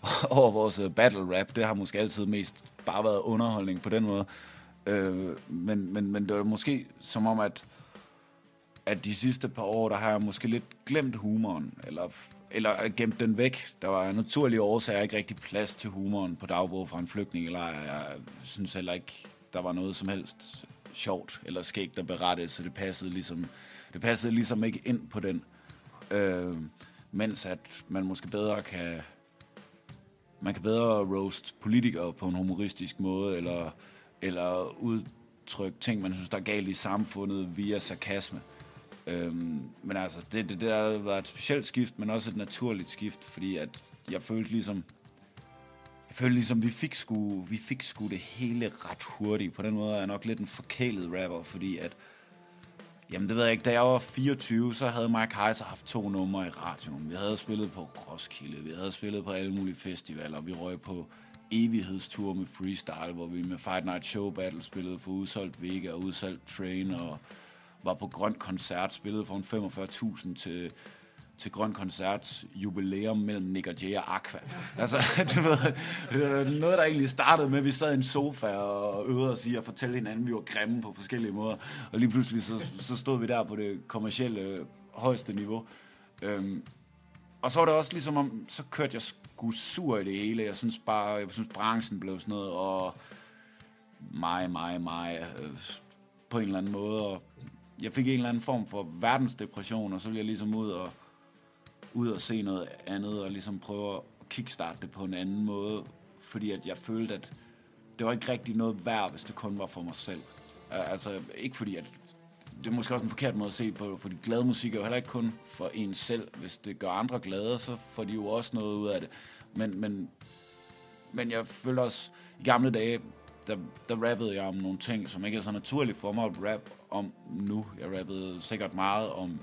over vores øh, battle rap. Det har måske altid mest bare været underholdning på den måde. Øh, men, men, men det var måske som om, at, at de sidste par år, der har jeg måske lidt glemt humoren, eller, eller gemt den væk. Der var naturlige årsager ikke rigtig plads til humoren på dagbog fra en flygtningelejr. Jeg synes heller ikke, der var noget som helst sjovt eller skægt at berette, så det passede ligesom, det passede ligesom ikke ind på den. Øh, mens at man måske bedre kan man kan bedre roast politikere på en humoristisk måde, eller, eller udtrykke ting, man synes, der er galt i samfundet via sarkasme. Øhm, men altså, det, det, det har været et specielt skift, men også et naturligt skift, fordi at jeg følte ligesom, jeg følte ligesom, vi fik sgu, vi fik sgu det hele ret hurtigt. På den måde er jeg nok lidt en forkælet rapper, fordi at Jamen, det ved jeg ikke. Da jeg var 24, så havde Mike Heiser haft to numre i radioen. Vi havde spillet på Roskilde, vi havde spillet på alle mulige festivaler, vi røg på evighedstur med freestyle, hvor vi med Fight Night Show Battle spillede for udsolgt Vega og udsolgt Train og, var på grønt Koncert, spillede for en 45.000 til, til Grøn Koncerts jubilæum mellem Nick og Jay og Aqua. Altså, du ved, det noget, der egentlig startede med, at vi sad i en sofa og øvede os i at fortælle hinanden, at vi var grimme på forskellige måder. Og lige pludselig så, så stod vi der på det kommercielle højeste niveau. Øhm, og så var det også ligesom om, så kørte jeg sgu sur i det hele. Jeg synes bare, jeg synes branchen blev sådan noget, og mig, mig, mig, øh, på en eller anden måde. Og jeg fik en eller anden form for verdensdepression, og så ville jeg ligesom ud og, ud og se noget andet, og ligesom prøve at kickstarte det på en anden måde, fordi at jeg følte, at det var ikke rigtig noget værd, hvis det kun var for mig selv. Altså, ikke fordi, at det er måske også en forkert måde at se på, fordi glad musik er jo heller ikke kun for en selv. Hvis det gør andre glade, så får de jo også noget ud af det. Men, men, men jeg føler også, i gamle dage, der, der rappede jeg om nogle ting, som ikke er så naturligt for mig at rap om nu. Jeg rappede sikkert meget om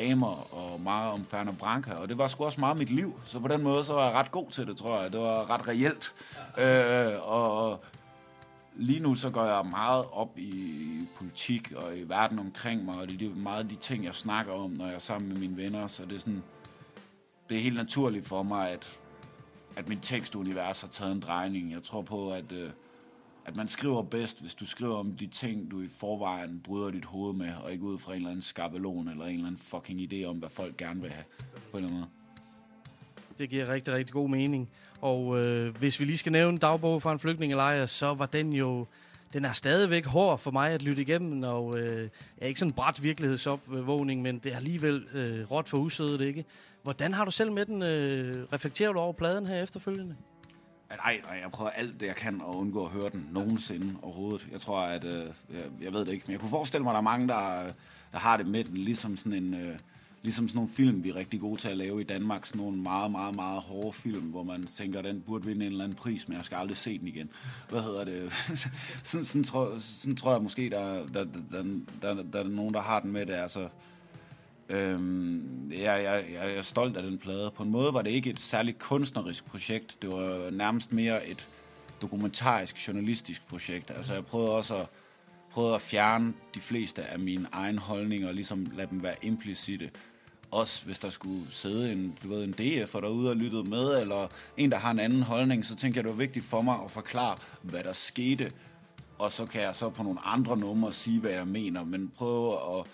damer og meget om Fernand Branca, og det var sgu også meget mit liv. Så på den måde, så var jeg ret god til det, tror jeg. Det var ret reelt. Øh, og lige nu så går jeg meget op i politik og i verden omkring mig, og det er meget de ting, jeg snakker om, når jeg er sammen med mine venner, så det er sådan, det er helt naturligt for mig, at, at mit tekstunivers har taget en drejning. Jeg tror på, at, øh, at man skriver bedst, hvis du skriver om de ting, du i forvejen bryder dit hoved med, og ikke ud fra en eller anden skabelon, eller en eller anden fucking idé om, hvad folk gerne vil have, på en eller anden måde. Det giver rigtig, rigtig god mening. Og øh, hvis vi lige skal nævne dagbog fra en flygtningelejr, så var den jo... Den er stadigvæk hård for mig at lytte igennem, og øh, er ikke sådan en bræt virkelighedsopvågning, men det er alligevel øh, råt for usødet, ikke? Hvordan har du selv med den? Øh, reflekterer du over pladen her efterfølgende? Nej, nej, jeg prøver alt det, jeg kan at undgå at høre den nogensinde overhovedet. Jeg tror, at... Øh, jeg, jeg ved det ikke, men jeg kunne forestille mig, at der er mange, der, der har det med den, ligesom sådan en... Øh, ligesom sådan nogle film, vi er rigtig gode til at lave i Danmark. Sådan nogle meget, meget, meget hårde film, hvor man tænker, den burde vinde en eller anden pris, men jeg skal aldrig se den igen. Hvad hedder det? sådan, sådan, tror, sådan tror jeg måske, der, der, der, der, der, der er nogen, der har den med det. Altså, Øhm, jeg, jeg, jeg er stolt af den plade. På en måde var det ikke et særligt kunstnerisk projekt. Det var nærmest mere et dokumentarisk, journalistisk projekt. Altså jeg prøvede også at, prøvede at fjerne de fleste af mine egne holdninger, og ligesom lade dem være implicite. Også hvis der skulle sidde en, du ved, en DF'er derude og lyttede med, eller en, der har en anden holdning, så tænker jeg, det var vigtigt for mig at forklare, hvad der skete. Og så kan jeg så på nogle andre numre sige, hvad jeg mener, men prøve at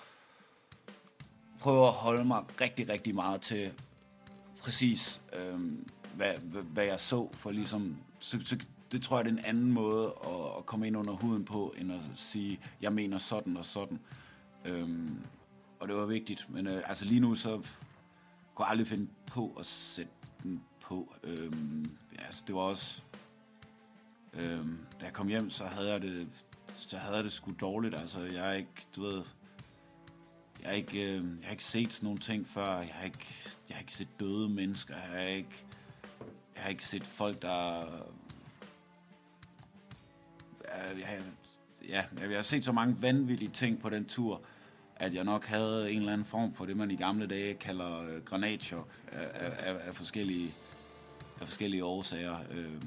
prøver at holde mig rigtig, rigtig meget til præcis, øh, hvad, hvad, hvad jeg så, for ligesom, så, så, det tror jeg, det er en anden måde at, at komme ind under huden på, end at sige, jeg mener sådan og sådan. Øhm, og det var vigtigt, men øh, altså lige nu, så kunne jeg aldrig finde på at sætte den på. Øhm, ja, altså, det var også, øhm, da jeg kom hjem, så havde jeg det, så havde jeg det sgu dårligt, altså jeg er ikke, du ved, jeg har ikke, øh, jeg har ikke set sådan nogle ting før. Jeg har ikke, jeg har ikke set døde mennesker. Jeg har ikke, jeg har ikke set folk, der... Jeg, jeg, ja, jeg har set så mange vanvittige ting på den tur, at jeg nok havde en eller anden form for det, man i gamle dage kalder øh, granatchok af, af, af, forskellige, af forskellige årsager. Øh,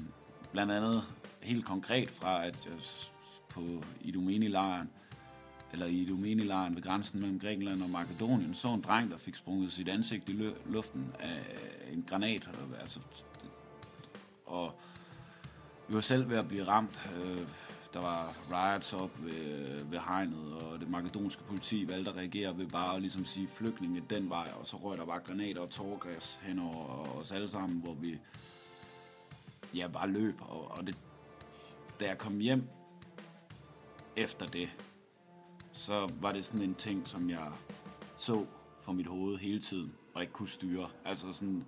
blandt andet helt konkret fra, at jeg på Idomeni-lejren, eller i Idomeni-lejren ved grænsen mellem Grækenland og Makedonien, så en dreng, der fik sprunget sit ansigt i luften af en granat. Og, altså, det- og vi var selv ved at blive ramt. Øh, der var riots op ved, øh, ved hegnet, og det makedonske politi valgte at reagere ved bare at ligesom sige flygtninge den vej, og så røg der bare granater og tårgas hen over os alle sammen, hvor vi ja, bare løb. Og, og det, da jeg kom hjem efter det, så var det sådan en ting, som jeg så for mit hoved hele tiden, og ikke kunne styre. Altså sådan,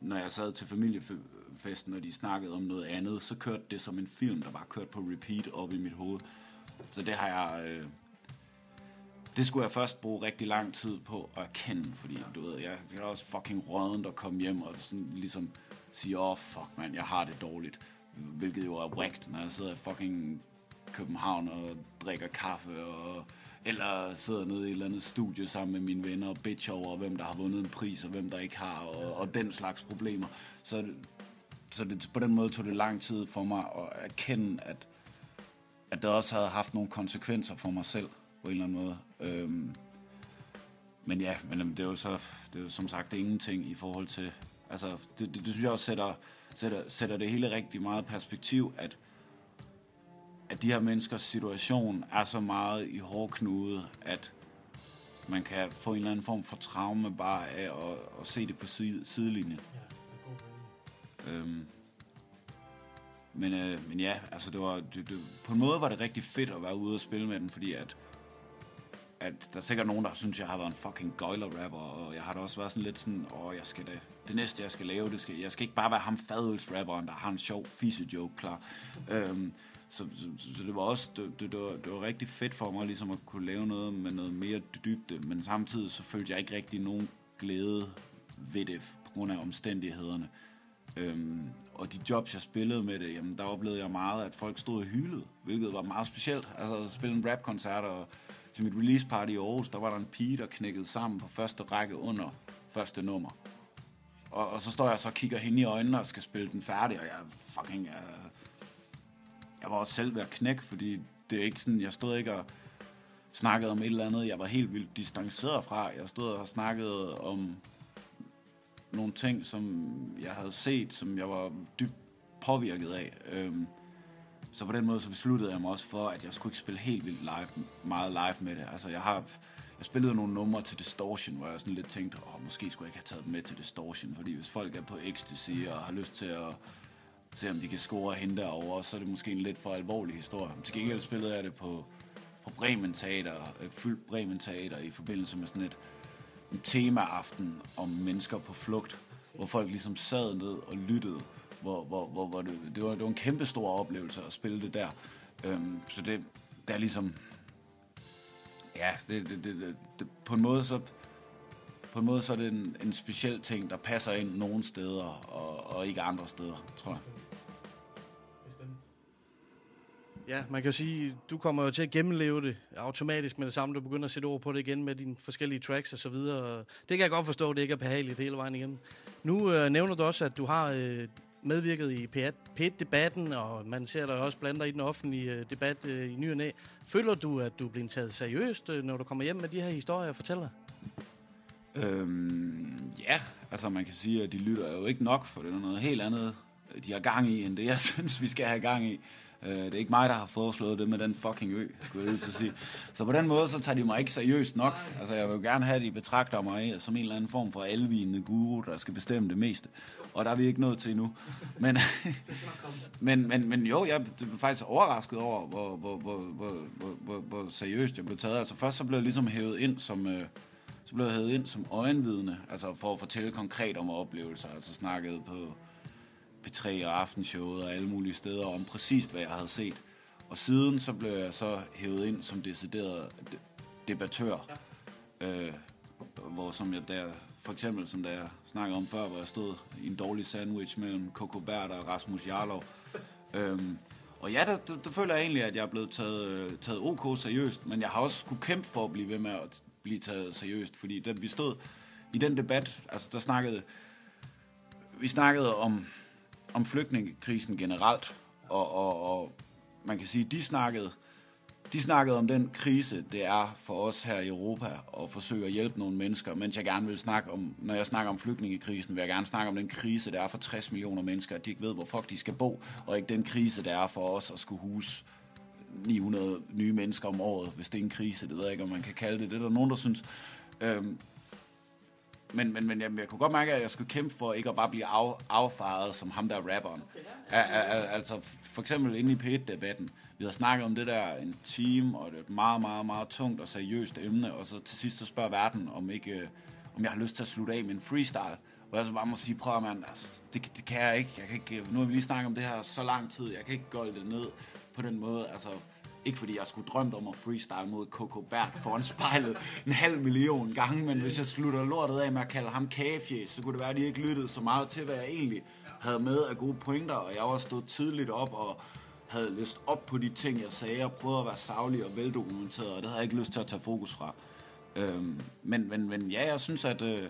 når jeg sad til familiefesten, og de snakkede om noget andet, så kørte det som en film, der bare kørte på repeat op i mit hoved. Så det har jeg... Øh, det skulle jeg først bruge rigtig lang tid på at erkende, fordi du ved, jeg, det er også fucking rådent at komme hjem og sådan ligesom sige, åh oh, fuck man, jeg har det dårligt. Hvilket jo er whacked, når jeg sidder i fucking København og drikker kaffe og eller sidder nede i et eller andet studie sammen med mine venner og bitch over, hvem der har vundet en pris, og hvem der ikke har, og, og den slags problemer. Så, så det, på den måde tog det lang tid for mig at erkende, at, at det også havde haft nogle konsekvenser for mig selv på en eller anden måde. Øhm, men ja, men det er jo så, det er jo som sagt ingenting i forhold til, altså det, det, det synes jeg også sætter, sætter, sætter det hele rigtig meget perspektiv, at, at de her menneskers situation er så meget i hårdknude, at man kan få en eller anden form for traume bare af at, at se det på side, sidelinjen. Øhm, men, øh, men ja, altså det var, det, det, på en måde var det rigtig fedt at være ude og spille med den, fordi at, at der er sikkert nogen, der synes, jeg har været en fucking gøjler-rapper, og jeg har da også været sådan lidt sådan, åh, jeg skal det, det næste, jeg skal lave, det skal, jeg skal ikke bare være ham fadølsrapperen, der har en sjov fisse-joke klar. Øhm, så, så, så, det var også, det, det, det, var, det var rigtig fedt for mig, ligesom at kunne lave noget med noget mere dybde, men samtidig så følte jeg ikke rigtig nogen glæde ved det, på grund af omstændighederne. Øhm, og de jobs, jeg spillede med det, jamen, der oplevede jeg meget, at folk stod og hylede, hvilket var meget specielt. Altså at spille en rap-koncert, og til mit release party i Aarhus, der var der en pige, der knækkede sammen på første række under første nummer. Og, og så står jeg så og kigger hende i øjnene og skal spille den færdig, og jeg fucking... Jeg, jeg var også selv ved at knække, fordi det er ikke sådan, jeg stod ikke og snakkede om et eller andet, jeg var helt vildt distanceret fra. Jeg stod og snakkede om nogle ting, som jeg havde set, som jeg var dybt påvirket af. Øhm, så på den måde så besluttede jeg mig også for, at jeg skulle ikke spille helt vildt live, meget live med det. Altså jeg har, jeg spillede nogle numre til Distortion, hvor jeg sådan lidt tænkte, åh, måske skulle jeg ikke have taget dem med til Distortion, fordi hvis folk er på ecstasy og har lyst til at se, om de kan score hende derovre, så er det måske en lidt for alvorlig historie. Til gengæld spillede jeg det på, på Bremen Teater, et fyldt Bremen Teater, i forbindelse med sådan et en temaaften om mennesker på flugt, hvor folk ligesom sad ned og lyttede, hvor, hvor, hvor, hvor det, det, var, det var en kæmpe stor oplevelse at spille det der. Øhm, så det, det er ligesom, ja, det, det, det, det, det, på en måde så, på en måde så er det en, en speciel ting, der passer ind nogle steder, og, og ikke andre steder, tror jeg. Ja, man kan jo sige, du kommer jo til at gennemleve det automatisk med det samme. Du begynder at sætte ord på det igen med dine forskellige tracks og så videre. Det kan jeg godt forstå, det ikke er behageligt hele vejen igennem. Nu øh, nævner du også, at du har øh, medvirket i P1-debatten, og man ser dig også blander dig i den offentlige øh, debat øh, i ny og næ. Føler du, at du bliver taget seriøst, øh, når du kommer hjem med de her historier og fortæller? Øhm, ja, altså man kan sige, at de lytter jo ikke nok, for det er noget helt andet, de har gang i, end det jeg synes, vi skal have gang i. Øh, det er ikke mig, der har foreslået det med den fucking ø, skulle jeg lige så sige. Så på den måde, så tager de mig ikke seriøst nok. Altså, jeg vil jo gerne have, at de betragter mig som en eller anden form for alvinende guru, der skal bestemme det meste. Og der er vi ikke nået til endnu. Men, men, men, men jo, jeg blev faktisk overrasket over, hvor, hvor, hvor, hvor, hvor, hvor, hvor seriøst jeg blev taget. Altså først så blev jeg ligesom hævet ind som... Øh, så blev jeg hævet ind som øjenvidne, altså for at fortælle konkret om oplevelser, altså snakket på P3 og Aftenshowet og alle mulige steder om præcis, hvad jeg havde set. Og siden så blev jeg så hævet ind som decideret debattør, ja. øh, hvor som jeg der, for eksempel som da jeg snakkede om før, hvor jeg stod i en dårlig sandwich mellem Coco Bert og Rasmus Jarlov. øhm, og ja, der, der, der føler jeg egentlig, at jeg er blevet taget, taget OK seriøst, men jeg har også kunne kæmpe for at blive ved med at blive taget seriøst, fordi da vi stod i den debat, altså der snakkede, vi snakkede om, om flygtningekrisen generelt, og, og, og man kan sige, de snakkede, de snakkede om den krise, det er for os her i Europa at forsøge at hjælpe nogle mennesker, mens jeg gerne vil snakke om, når jeg snakker om flygtningekrisen, vil jeg gerne snakke om den krise, det er for 60 millioner mennesker, at de ikke ved, hvor fuck de skal bo, og ikke den krise, det er for os at skulle huse 900 nye mennesker om året, hvis det er en krise, det ved jeg ikke, om man kan kalde det. Det er der nogen, der synes. Øhm, men, men, men jeg, jeg kunne godt mærke, at jeg skulle kæmpe for ikke at bare blive af, affaret som ham der rapperen. Al, al, altså for eksempel inde i P1-debatten. Vi har snakket om det der en time, og det er et meget, meget, meget tungt og seriøst emne, og så til sidst så spørger verden, om ikke øh, om jeg har lyst til at slutte af med en freestyle. Og jeg så bare må sige, prøv at man, altså, det, det kan jeg ikke. Jeg kan ikke. Nu har vi lige snakket om det her så lang tid. Jeg kan ikke gå det ned på den måde. Altså, ikke fordi jeg skulle drømme om at freestyle mod Coco Bert foran spejlet en halv million gange, men hvis jeg slutter lortet af med at kalde ham kagefjes, så kunne det være, at de ikke lyttede så meget til, hvad jeg egentlig havde med af gode pointer, og jeg var stået tidligt op og havde lyst op på de ting, jeg sagde, og prøvede at være savlig og veldokumenteret, og det havde jeg ikke lyst til at tage fokus fra. Øhm, men, men, men ja, jeg synes, at... Øh,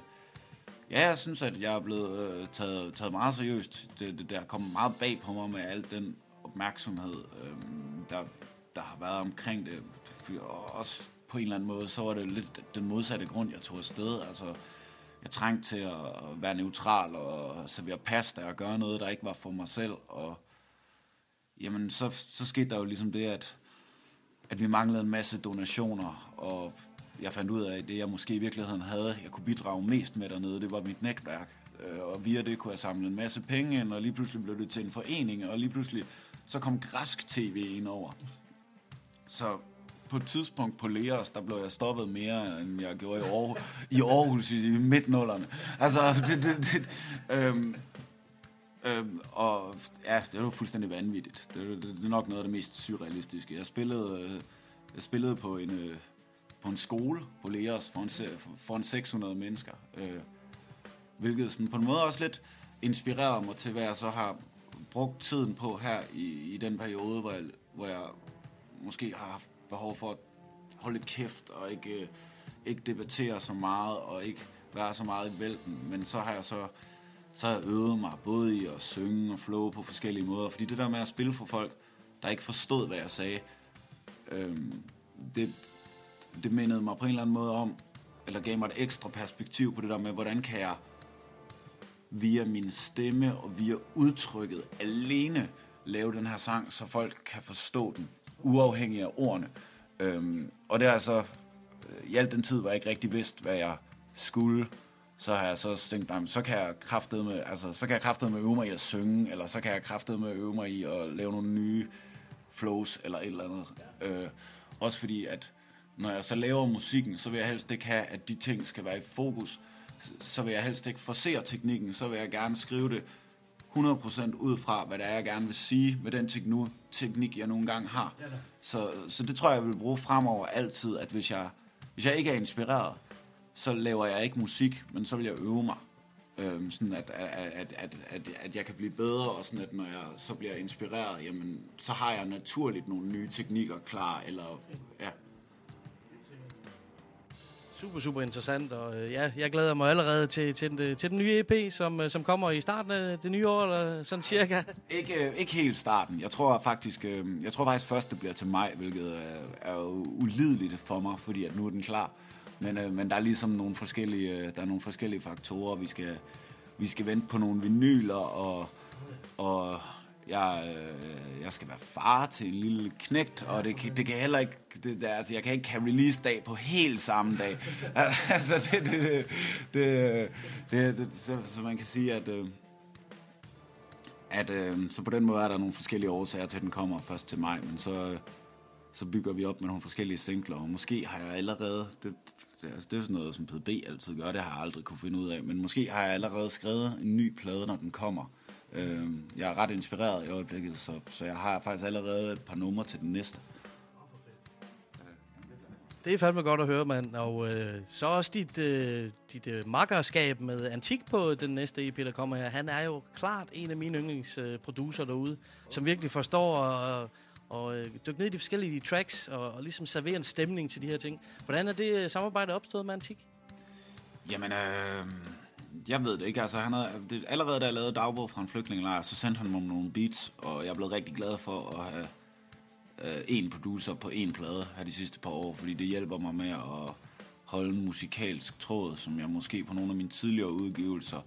Ja, jeg synes, at jeg er blevet øh, taget, taget meget seriøst. Det, det der kommet meget bag på mig med al den opmærksomhed, øh, der, der har været omkring det. Og også på en eller anden måde, så var det lidt den modsatte grund, jeg tog afsted. Altså, jeg trængte til at være neutral og servere pasta og gøre noget, der ikke var for mig selv. Og jamen, så, så skete der jo ligesom det, at, at vi manglede en masse donationer, og jeg fandt ud af, at det, jeg måske i virkeligheden havde, jeg kunne bidrage mest med dernede, det var mit netværk. Øh, og via det kunne jeg samle en masse penge ind, og lige pludselig blev det til en forening, og lige pludselig så kom græsk tv ind over. Så på et tidspunkt på Leos, der blev jeg stoppet mere, end jeg gjorde i Aarhus, i, Aarhus, i midtnullerne. Altså, det, det, det, øhm, øhm, og ja, det var fuldstændig vanvittigt. Det, det, det er nok noget af det mest surrealistiske. Jeg spillede, øh, jeg spillede på en, øh, på en skole på Leos foran, foran 600 mennesker. Øh, hvilket sådan på en måde også lidt inspirerede mig til, hvad jeg så har brugt tiden på her i, i den periode, hvor jeg, hvor jeg måske har haft behov for at holde lidt kæft og ikke, øh, ikke debattere så meget og ikke være så meget i vælten. Men så har jeg så, så har jeg øvet mig både i at synge og flow på forskellige måder. Fordi det der med at spille for folk, der ikke forstod, hvad jeg sagde, øhm, det, det mindede mig på en eller anden måde om, eller gav mig et ekstra perspektiv på det der med, hvordan kan jeg via min stemme og via udtrykket alene lave den her sang, så folk kan forstå den, uafhængig af ordene. Øhm, og det er altså, øh, i al den tid, hvor jeg ikke rigtig vidste, hvad jeg skulle, så har jeg så tænkt, så kan jeg kraftet med, altså, så kan jeg kraftet med øve mig i at synge, eller så kan jeg kraftet med øve mig i at lave nogle nye flows, eller et eller andet. Øh, også fordi, at når jeg så laver musikken, så vil jeg helst ikke have, at de ting skal være i fokus. Så- Så vil jeg helst ikke forsere teknikken, så vil jeg gerne skrive det 100% ud fra, hvad det er, jeg gerne vil sige med den teknu- teknik, jeg nogle gange har. Så, så det tror jeg, jeg vil bruge fremover altid, at hvis jeg, hvis jeg ikke er inspireret, så laver jeg ikke musik, men så vil jeg øve mig. Øhm, sådan at, at, at, at, at, at jeg kan blive bedre, og sådan at når jeg så bliver inspireret, jamen, så har jeg naturligt nogle nye teknikker klar, eller ja. Super, super interessant, og øh, ja, jeg glæder mig allerede til, til, den, øh, til den nye EP, som, øh, som kommer i starten af det nye år, eller sådan cirka. Ikke, øh, ikke helt starten. Jeg tror faktisk, øh, jeg tror faktisk først, det bliver til maj, hvilket er, er ulideligt for mig, fordi at nu er den klar. Men, øh, men der er ligesom nogle forskellige, øh, der er nogle forskellige faktorer. Vi skal, vi skal vente på nogle vinyler, og, og jeg, øh, jeg skal være far til en lille knægt, og det, kan- det kan heller ikke, det, altså, jeg kan ikke have release-dag på helt samme dag. altså, det, det, det, det, det, det så, så man kan sige, at... Øh, at øh, så på den måde er der nogle forskellige årsager til, at den kommer først til maj, men så, øh, så bygger vi op med nogle forskellige singler, og måske har jeg allerede, det, det, altså, det er sådan noget, som PDB altid gør, det har jeg aldrig kunne finde ud af, men måske har jeg allerede skrevet en ny plade, når den kommer. Øh, jeg er ret inspireret i øjeblikket, så, så jeg har faktisk allerede et par numre til den næste. Det er fandme godt at høre, mand. Og øh, så også dit, øh, dit øh, makkerskab med Antik på den næste EP, der kommer her. Han er jo klart en af mine yndlingsproducer derude, som virkelig forstår at og, øh, dykke ned i de forskellige tracks og, og ligesom servere en stemning til de her ting. Hvordan er det øh, samarbejde opstået med Antik? Jamen, øh, jeg ved det ikke. Altså, han havde, det, allerede da jeg lavede dagbog fra en flygtningelejr, så sendte han mig nogle beats, og jeg er blevet rigtig glad for at have øh, en producer på en plade her de sidste par år, fordi det hjælper mig med at holde en musikalsk tråd, som jeg måske på nogle af mine tidligere udgivelser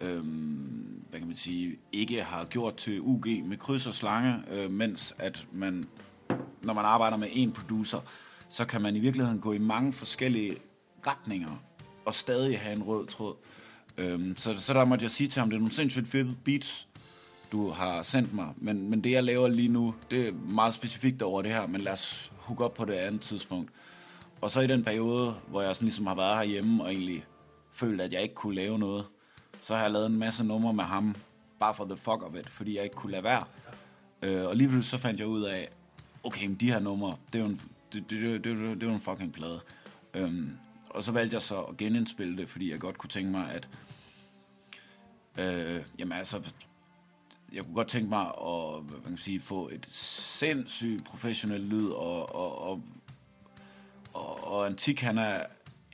øhm, hvad kan man sige, ikke har gjort til UG med kryds og slange, øh, mens at man, når man arbejder med en producer, så kan man i virkeligheden gå i mange forskellige retninger og stadig have en rød tråd. Øhm, så, så der måtte jeg sige til ham, det er nogle sindssygt fede beats, du har sendt mig, men, men det jeg laver lige nu, det er meget specifikt over det her, men lad os hook op på det andet tidspunkt. Og så i den periode, hvor jeg sådan ligesom har været herhjemme og egentlig følt, at jeg ikke kunne lave noget, så har jeg lavet en masse numre med ham, bare for the fuck of it, fordi jeg ikke kunne lade være. Øh, og lige pludselig så fandt jeg ud af, okay, men de her numre, det er jo en, det, det, det, det, det, er jo en fucking plade. Øhm, og så valgte jeg så at genindspille det, fordi jeg godt kunne tænke mig, at øh, jamen altså, jeg kunne godt tænke mig at hvad kan man sige, få et sindssygt professionelt lyd, og, og, og, og, og Antik, han er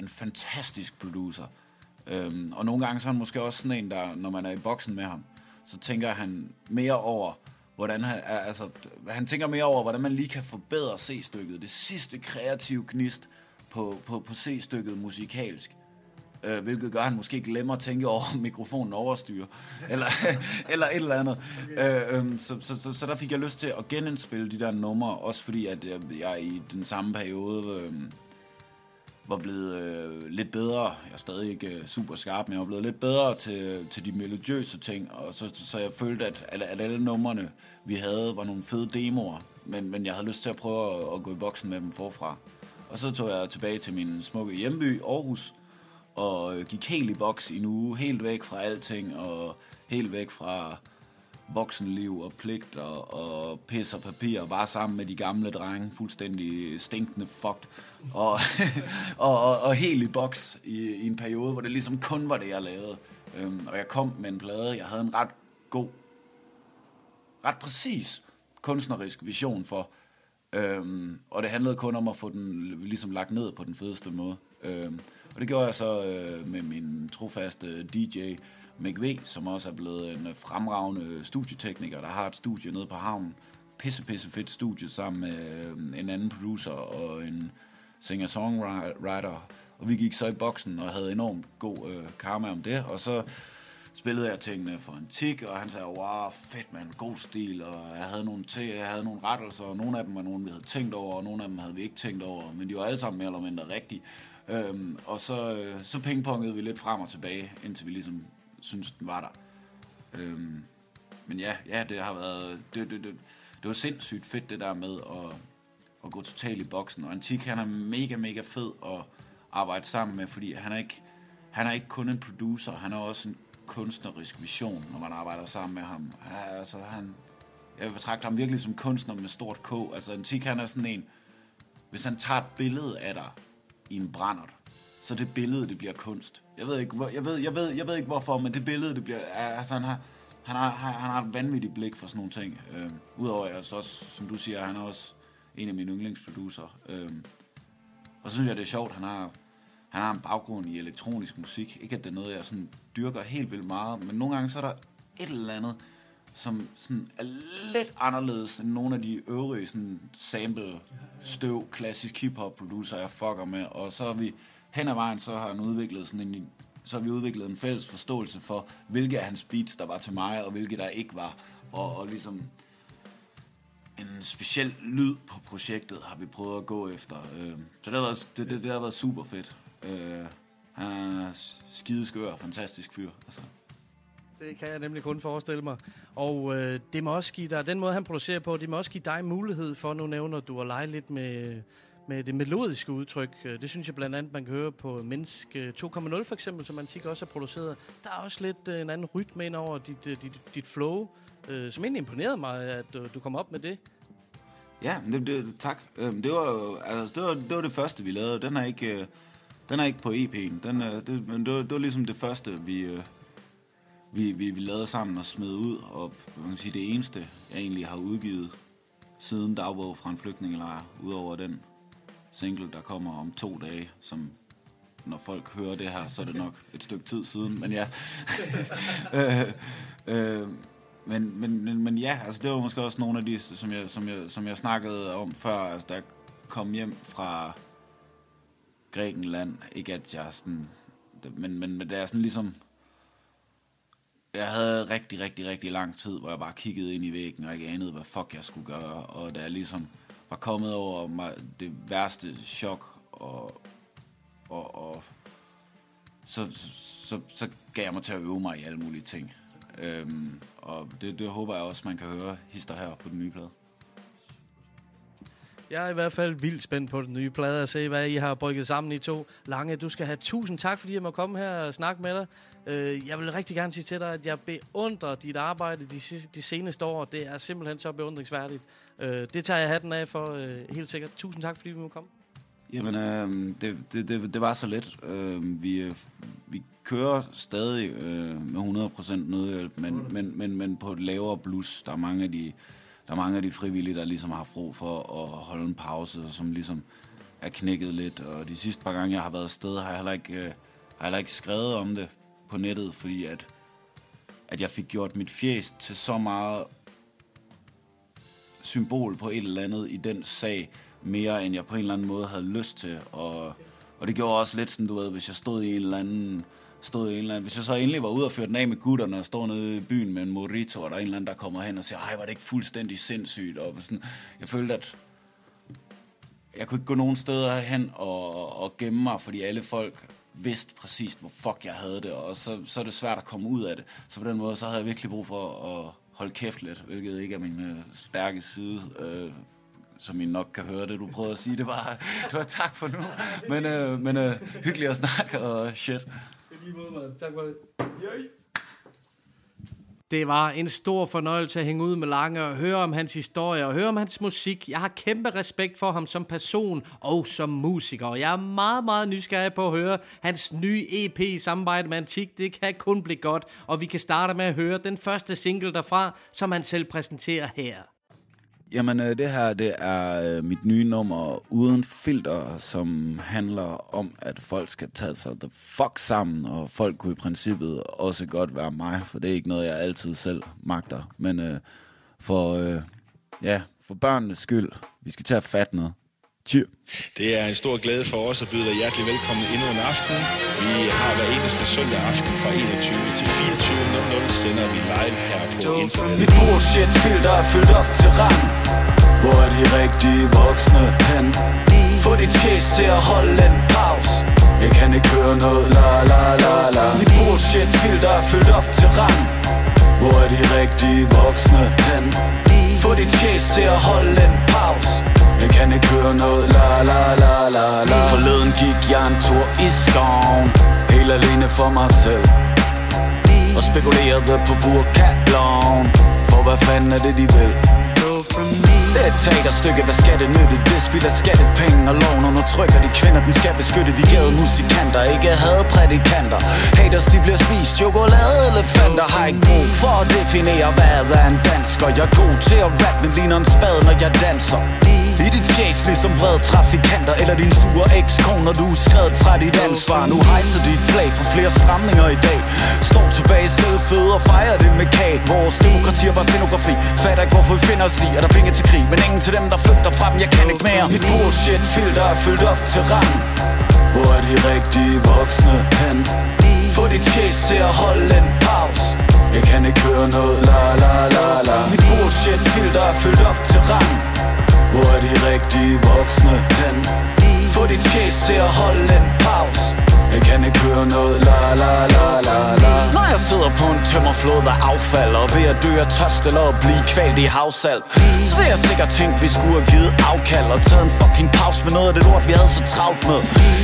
en fantastisk producer. Øhm, og nogle gange så er han måske også sådan en, der, når man er i boksen med ham, så tænker han mere over, hvordan han, altså, han tænker mere over, hvordan man lige kan forbedre C-stykket. Det sidste kreative gnist på, på, på C-stykket musikalsk. Øh, hvilket gør, at han måske glemmer at tænke over, om mikrofonen overstyrer. Eller, eller et eller andet. Okay. Øh, øh, så, så, så, så der fik jeg lyst til at genindspille de der numre. Også fordi, at jeg, jeg i den samme periode... Øh, var blevet øh, lidt bedre. Jeg er stadig ikke øh, super skarp, men jeg var blevet lidt bedre til, til de melodiøse ting. Og så, så jeg følte, at, at, at alle numrene, vi havde, var nogle fede demoer. Men, men jeg havde lyst til at prøve at, at gå i boksen med dem forfra. Og så tog jeg tilbage til min smukke hjemby, Aarhus, og øh, gik helt i boks i en uge, helt væk fra alting, og helt væk fra voksenliv og pligter og pis og papir, og bare sammen med de gamle drenge, fuldstændig stinkende fucked, og, og, og, og helt i boks i, i en periode, hvor det ligesom kun var det, jeg lavede. Øhm, og jeg kom med en plade, jeg havde en ret god, ret præcis kunstnerisk vision for, øhm, og det handlede kun om at få den ligesom lagt ned på den fedeste måde. Øhm, og det gjorde jeg så øh, med min trofaste DJ, Mick som også er blevet en fremragende studietekniker, der har et studie nede på havnen. Pisse, pisse fedt studie sammen med øh, en anden producer og en singer-songwriter. Og vi gik så i boksen og havde enormt god øh, karma om det. Og så spillede jeg tingene for en tik, og han sagde, wow, fedt mand, god stil, og jeg havde nogle, te, jeg havde nogle rettelser, og nogle af dem var nogle, vi havde tænkt over, og nogle af dem havde vi ikke tænkt over, men de var alle sammen mere eller mindre rigtige. Øhm, og så, øh, så pingpongede vi lidt frem og tilbage, indtil vi ligesom synes den var der. Øhm, men ja, ja, det har været... Det, det, det, det var sindssygt fedt, det der med at, at gå totalt i boksen. Og Antik, han er mega, mega fed at arbejde sammen med, fordi han er ikke, han er ikke kun en producer, han er også en kunstnerisk vision, når man arbejder sammen med ham. Ja, altså, han, jeg betragter ham virkelig som kunstner med stort K. Altså, Antik, han er sådan en... Hvis han tager et billede af dig i en brændert, så det billede, det bliver kunst. Jeg ved ikke, hvor, jeg ved, jeg ved, jeg ved ikke hvorfor, men det billede, det bliver... Altså, han har, han har, han har et vanvittigt blik for sådan nogle ting. Øh, Udover, at så også, som du siger, han er også en af mine yndlingsproducer. Øh, og så synes jeg, det er sjovt, han har, han har en baggrund i elektronisk musik. Ikke at det er noget, jeg sådan dyrker helt vildt meget, men nogle gange så er der et eller andet, som sådan er lidt anderledes end nogle af de øvrige sådan sample, støv, klassisk hiphop producer, jeg fucker med. Og så har vi hen ad vejen, så har han udviklet sådan en, så har vi udviklet en fælles forståelse for, hvilke af hans beats, der var til mig, og hvilke der ikke var. Og, og ligesom en speciel lyd på projektet har vi prøvet at gå efter. Øh, så det har været, det, det, det har været super fedt. Øh, han er skideskør, fantastisk fyr. Altså. Det kan jeg nemlig kun forestille mig. Og øh, det må også give dig, den måde han producerer på, det må også give dig mulighed for, nu nævner du at lege lidt med, med det melodiske udtryk. Øh, Det synes jeg blandt andet, man kan høre på Mennesk øh, 2.0 for eksempel, som Antik også har produceret. Der er også lidt øh, en anden rytme ind over dit, øh, dit, dit flow, øh, som egentlig imponerede mig, at øh, du kom op med det. Ja, det, det, tak. Øhm, det, var, altså, det, var, det var det første, vi lavede. Den er ikke, øh, den er ikke på EP'en. Den, er, det, men det, var, det var ligesom det første, vi, øh, vi, vi, vi lavede sammen og smed ud. Og man kan sige, det eneste, jeg egentlig har udgivet siden dagbog fra en flygtningelejr, udover den single, der kommer om to dage, som når folk hører det her, så er det nok et stykke tid siden, men ja. øh, øh, men, men, men, men ja, altså det var måske også nogle af de, som jeg, som jeg, som jeg snakkede om før, altså jeg kom hjem fra Grækenland, ikke at jeg sådan, men, men, men det er sådan ligesom, jeg havde rigtig, rigtig, rigtig lang tid, hvor jeg bare kiggede ind i væggen, og ikke anede, hvad fuck jeg skulle gøre, og da jeg ligesom var kommet over mig det værste chok, og, og, og så, så, så gav jeg mig til at øve mig i alle mulige ting. Øhm, og det, det håber jeg også, man kan høre hister her på den nye plade. Jeg er i hvert fald vildt spændt på den nye plade og se, hvad I har brygget sammen i to. Lange, du skal have tusind tak, fordi jeg må komme her og snakke med dig. Øh, jeg vil rigtig gerne sige til dig, at jeg beundrer dit arbejde de, de seneste år. Det er simpelthen så beundringsværdigt. Øh, det tager jeg hatten af for øh, helt sikkert. Tusind tak, fordi vi må komme. Jamen, øh, det, det, det, det var så let. Øh, vi, vi kører stadig øh, med 100% nødhjælp, men, men, men, men på et lavere blus. Der er mange af de, der er mange af de frivillige, der ligesom har haft brug for at holde en pause, som ligesom er knækket lidt. Og de sidste par gange, jeg har været afsted, har jeg heller ikke, øh, har heller ikke skrevet om det på nettet, fordi at, at jeg fik gjort mit fjes til så meget symbol på et eller andet i den sag, mere end jeg på en eller anden måde havde lyst til. Og, og det gjorde også lidt sådan, du ved, hvis jeg stod i en eller anden stod i en eller anden, hvis jeg så endelig var ude og føre den af med gutterne og står nede i byen med en morito, og der er en eller anden, der kommer hen og siger, ej, var det ikke fuldstændig sindssygt? Og sådan, jeg følte, at jeg kunne ikke gå nogen steder hen og, og gemme mig, fordi alle folk vidste præcis, hvor fuck jeg havde det, og så, så er det svært at komme ud af det. Så på den måde, så havde jeg virkelig brug for at holde kæft lidt, hvilket ikke er min øh, stærke side, øh, som I nok kan høre det, du prøvede at sige. Det var, det var tak for nu, men, øh, men øh, hyggeligt at snakke og shit. Tak for det. Det var en stor fornøjelse at hænge ud med Lange og høre om hans historie og høre om hans musik. Jeg har kæmpe respekt for ham som person og som musiker. Og jeg er meget, meget nysgerrig på at høre hans nye EP i samarbejde med Antik. Det kan kun blive godt, og vi kan starte med at høre den første single derfra, som han selv præsenterer her. Jamen, øh, det her, det er øh, mit nye nummer Uden Filter, som handler om, at folk skal tage sig the fuck sammen, og folk kunne i princippet også godt være mig, for det er ikke noget, jeg altid selv magter. Men øh, for, øh, ja, for børnenes skyld, vi skal tage fat noget. Cheer. Det er en stor glæde for os at byde dig hjertelig velkommen endnu en aften. Vi har hver eneste søndag aften fra 21 til 24.00 sender vi live her på internet. Mit bullshit filter er fyldt op til rand Hvor er de rigtige voksne hen? Få dit fjes til at holde en pause Jeg kan ikke høre noget la la la la Mit bullshit filter er fyldt op til rand Hvor er de rigtige voksne hen? Få dit fjes til at holde en pause jeg kan ikke høre noget. La la la la la. Forleden gik jeg en tur i skoven. Helt alene for mig selv. Og spekulerede på burkatloven For hvad fanden er det de vil? Det er et teaterstykke, hvad skal det nytte? Det spiller skattepenge og loven undertrykker de kvinder, den skal beskytte. Vi gav musikanter, ikke havde prædikanter. Haters, de bliver spist, chokolade elefanter. Har ikke brug for at definere, hvad er en dansker. Jeg er god til at rap, men ligner en spade, når jeg danser i dit fjes ligesom vrede trafikanter Eller din sure ekskone, når du er skrevet fra dit ansvar. Nu hejser dit flag for flere stramninger i dag. Står tilbage selvføde og fejrer det med kage Vores demokrati er bare scenografi. Fatter ikke hvorfor vi finder os i Er der penge til krig, men ingen til dem der flygter fra dem Jeg kan ikke mere. Mit bullshit filter er fyldt op til rand. Hvor er de rigtige voksne hen? Få dit fjes til at holde en pause. Jeg kan ikke høre noget la la la la. Mit bullshit filter er fyldt op til rand hvor er de rigtige voksne hen? Få dit fjes til at holde en pause jeg kan ikke høre noget. La la la la la. Når jeg sidder på en tømmerflod af affald Og ved at dø af tørst eller at blive kvalt i havsalt Så vil jeg sikkert tænke, vi skulle have givet afkald Og taget en fucking pause med noget af det lort, vi havde så travlt med.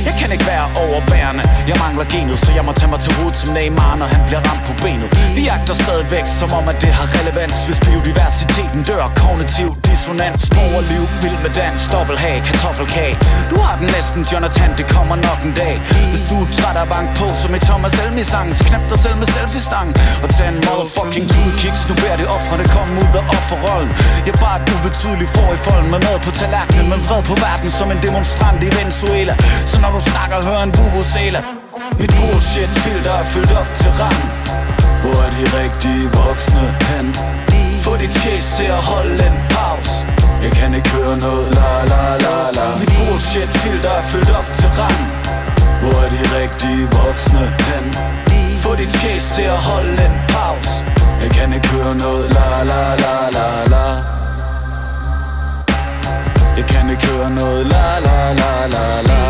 Jeg kan ikke være overbærende. Jeg mangler genet, så jeg må tage mig til hovedet som Neymar Når han bliver ramt på benet. Vi agter stadigvæk, som om at det har relevans Hvis biodiversiteten dør kognitiv dissonans. Borgerliv, vild med dans, dobbelthag, kartoffelkage. Du har den næsten, Jonathan, det kommer nok en dag. Hvis du træt af bank på som et Thomas Elmi sang Så knap dig selv med selfie-stang. Og tag en motherfucking two kicks Nu bærer de offrene komme ud af offerrollen. Jeg er bare et ubetydeligt får i folden. Med mad på tallerkenen, men vred på verden Som en demonstrant i Venezuela. Så når du snakker, hør en vuvuzela. Mit bullshit filter er fyldt op til rand. Hvor er de rigtige voksne hen? Få dit fjes til at holde en pause. Jeg kan ikke høre noget. La la la la. Mit bullshit filter er fyldt op til rand. Hvor er de rigtige voksne hen? Få dit fjes til at holde en pause Jeg kan ikke høre noget la la la la la Jeg kan ikke høre noget la la la la la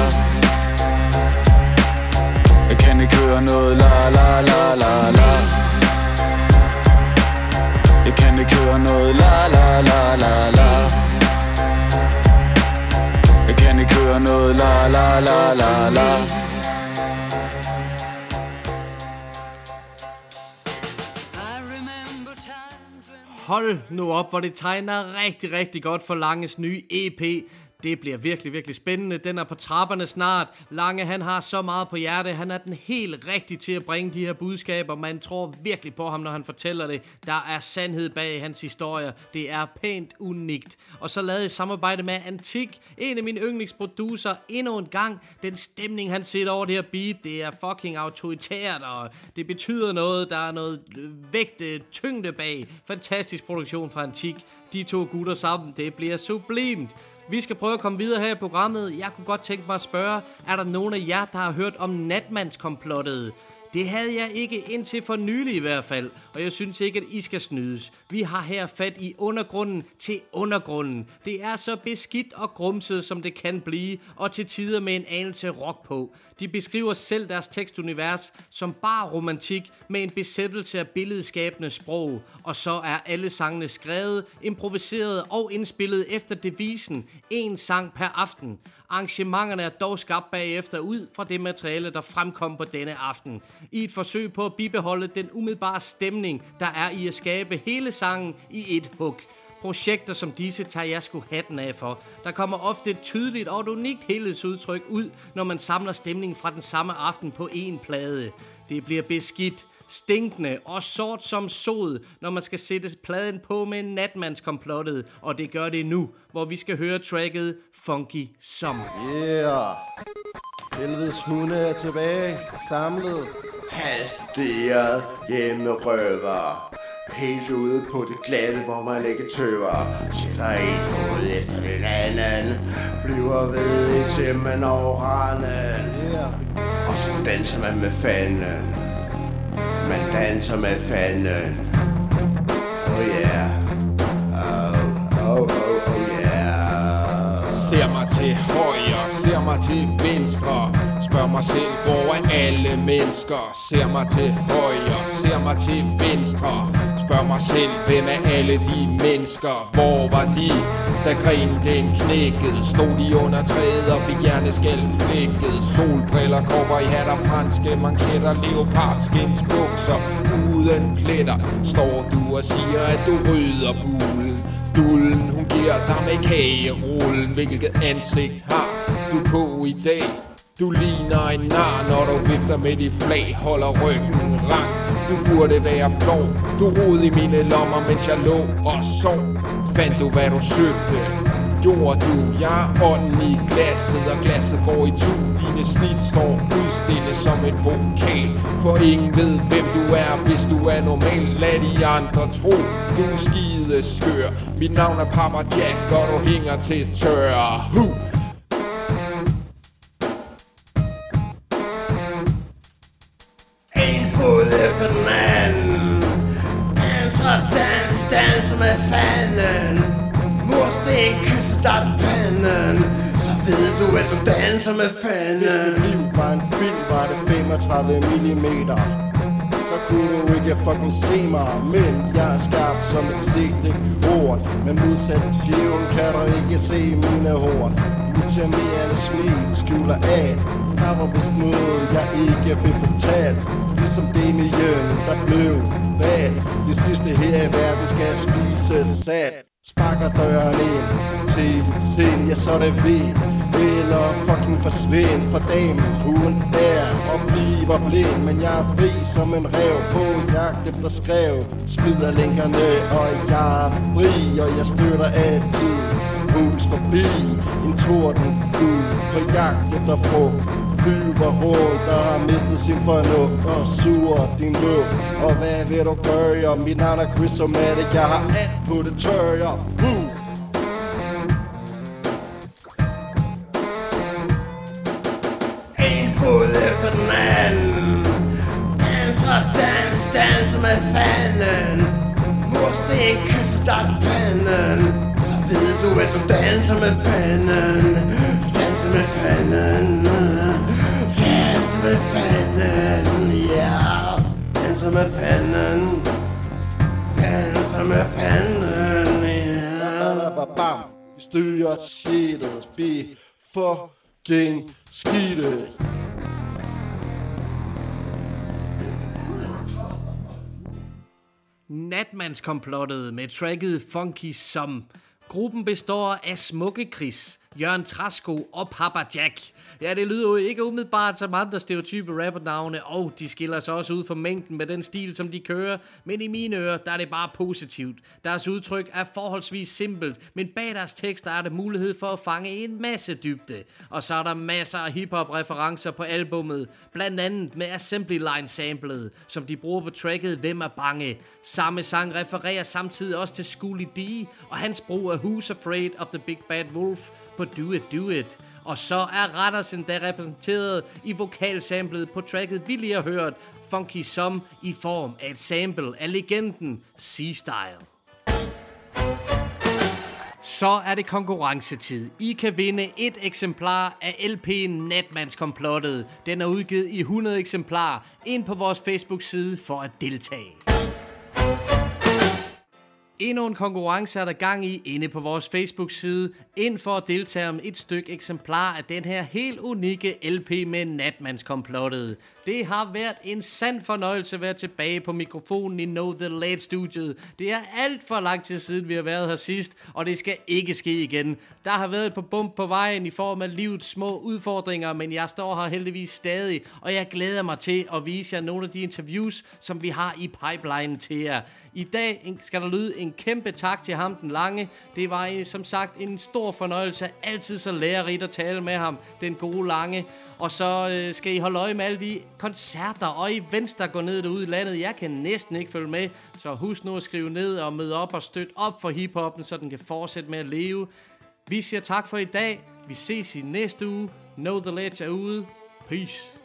Jeg kan ikke høre noget la la la la la Jeg kan ikke høre noget la la la la la Jeg kan ikke høre noget la la la la la Hold nu op, hvor det tegner rigtig, rigtig godt for Langes nye EP. Det bliver virkelig, virkelig spændende. Den er på trapperne snart. Lange, han har så meget på hjerte. Han er den helt rigtige til at bringe de her budskaber. Man tror virkelig på ham, når han fortæller det. Der er sandhed bag hans historier. Det er pænt unikt. Og så lavede jeg samarbejde med Antik, en af mine yndlingsproducer, endnu en gang. Den stemning, han sætter over det her beat, det er fucking autoritært, og det betyder noget. Der er noget øh, vægte, øh, tyngde bag. Fantastisk produktion fra Antik. De to gutter sammen, det bliver sublimt. Vi skal prøve at komme videre her i programmet. Jeg kunne godt tænke mig at spørge, er der nogen af jer, der har hørt om natmandskomplottet? Det havde jeg ikke indtil for nylig i hvert fald, og jeg synes ikke, at I skal snydes. Vi har her fat i undergrunden til undergrunden. Det er så beskidt og grumset, som det kan blive, og til tider med en anelse rock på. De beskriver selv deres tekstunivers som bare romantik med en besættelse af billedskabende sprog, og så er alle sangene skrevet, improviseret og indspillet efter devisen en sang per aften. Arrangementerne er dog skabt bagefter ud fra det materiale, der fremkom på denne aften. I et forsøg på at bibeholde den umiddelbare stemning, der er i at skabe hele sangen i et hug. Projekter som disse tager jeg sgu hatten af for. Der kommer ofte et tydeligt og et unikt helhedsudtryk ud, når man samler stemningen fra den samme aften på én plade. Det bliver beskidt, stinkende og sort som sod, når man skal sætte pladen på med natmandskomplottet, og det gør det nu, hvor vi skal høre tracket Funky Summer. Yeah. Helvedes hunde er tilbage, samlet. Hastigere hjemmerøver Helt ude på det glatte, hvor man ikke tøver. Sætter en fod efter den anden. Bliver ved indtil man over randen. Og så danser man med fanden. Man danser med fanden. Oh yeah. Oh, oh, oh, oh yeah. Ser mig til højre, ser mig til venstre. Spørg mig selv, hvor er alle mennesker? Ser mig til højre, ser mig til venstre. Spørg mig selv, hvem er alle de mennesker? Hvor var de, da grenen den knækkede Stod de under træet og fik hjerneskælden flækket? Solbriller, kopper i hatter, franske manchetter Leopardskins bukser uden pletter. Står du og siger, at du rydder bulen Dullen, hun giver dig med kagerullen. Hvilket ansigt har du på i dag? Du ligner en nar, når du vifter med dit flag Holder ryggen rank. Du burde være flov Du rodede i mine lommer, mens jeg lå og sov Fandt du, hvad du søgte? Gjorde du? Jeg er ånden i glasset Og glasset går i tu Dine snit står udstillet som et pokal For ingen ved, hvem du er Hvis du er normal Lad de andre tro Du er skide skør Mit navn er Papa Jack Og du hænger til tørre huh. Som er fanden. Hvis mit liv var en film, var det 35 mm Så kunne du ikke fucking se mig Men jeg er skarp som et sigtet ord. Men modsat tjeven kan du ikke se mine horn Mit charmerende smil skjuler af. Der var vist noget, jeg ikke fik fortalt Ligesom Damien, der blev bad Det sidste her i verden skal spises sat. Sparker døren ind til sind, ja så er det ved. Eller fucking forsvind for damen. Hun er og bliver blind Men jeg er fri som en rev på jagt efter skrev Smider lænkerne og jeg er fri Og jeg støtter altid hus forbi. En torden fugl på jagt efter frugt. Flyver rundt der har mistet sin fornuft Og suger din luft. Og hvad vil du gøre? Mit navn er Chris Somatic, Jeg har alt på det tørre. Boom! Mursten dig panden ved du, at du danser med fanden? Danser med fanden. Danser med fanden, ja. Yeah. Danser med fanden. Danser med fanden, ja. Vi styrer shitet Be fucking skidtet Natmandskomplottet med tracket Funky Som. Gruppen består af Smukke Chris, Jørgen Trasko og Papa Jack. Ja, det lyder jo ikke umiddelbart som andre stereotype rappernavne, og de skiller sig også ud for mængden med den stil, som de kører. Men i mine ører, der er det bare positivt. Deres udtryk er forholdsvis simpelt, men bag deres tekster er der mulighed for at fange en masse dybde. Og så er der masser af hiphop-referencer på albummet, blandt andet med Assembly Line samplet, som de bruger på tracket Hvem er bange. Samme sang refererer samtidig også til Schoolie D og hans brug af Who's Afraid of the Big Bad Wolf på Do It Do It. Og så er Randers endda repræsenteret i vokalsamplet på tracket, vi lige har hørt, Funky Som, i form af et sample af legenden C-Style. Så er det konkurrencetid. I kan vinde et eksemplar af LP'en Natmandskomplottet. Den er udgivet i 100 eksemplarer. Ind på vores Facebook-side for at deltage. Endnu en konkurrence er der gang i inde på vores Facebook-side. Ind for at deltage om et stykke eksemplar af den her helt unikke LP med Natmandskomplottet. Det har været en sand fornøjelse at være tilbage på mikrofonen i Know The Late Studiet. Det er alt for lang tid siden, vi har været her sidst, og det skal ikke ske igen. Der har været et par bump på vejen i form af livets små udfordringer, men jeg står her heldigvis stadig, og jeg glæder mig til at vise jer nogle af de interviews, som vi har i pipeline til jer. I dag skal der lyde en kæmpe tak til ham, den lange. Det var øh, som sagt en stor fornøjelse. Altid så lærerigt at tale med ham, den gode lange. Og så øh, skal I holde øje med alle de koncerter og events, der går ned derude i landet. Jeg kan næsten ikke følge med, så husk nu at skrive ned og møde op og støtte op for hiphoppen, så den kan fortsætte med at leve. Vi siger tak for i dag. Vi ses i næste uge. Know the Ledge er ude. Peace.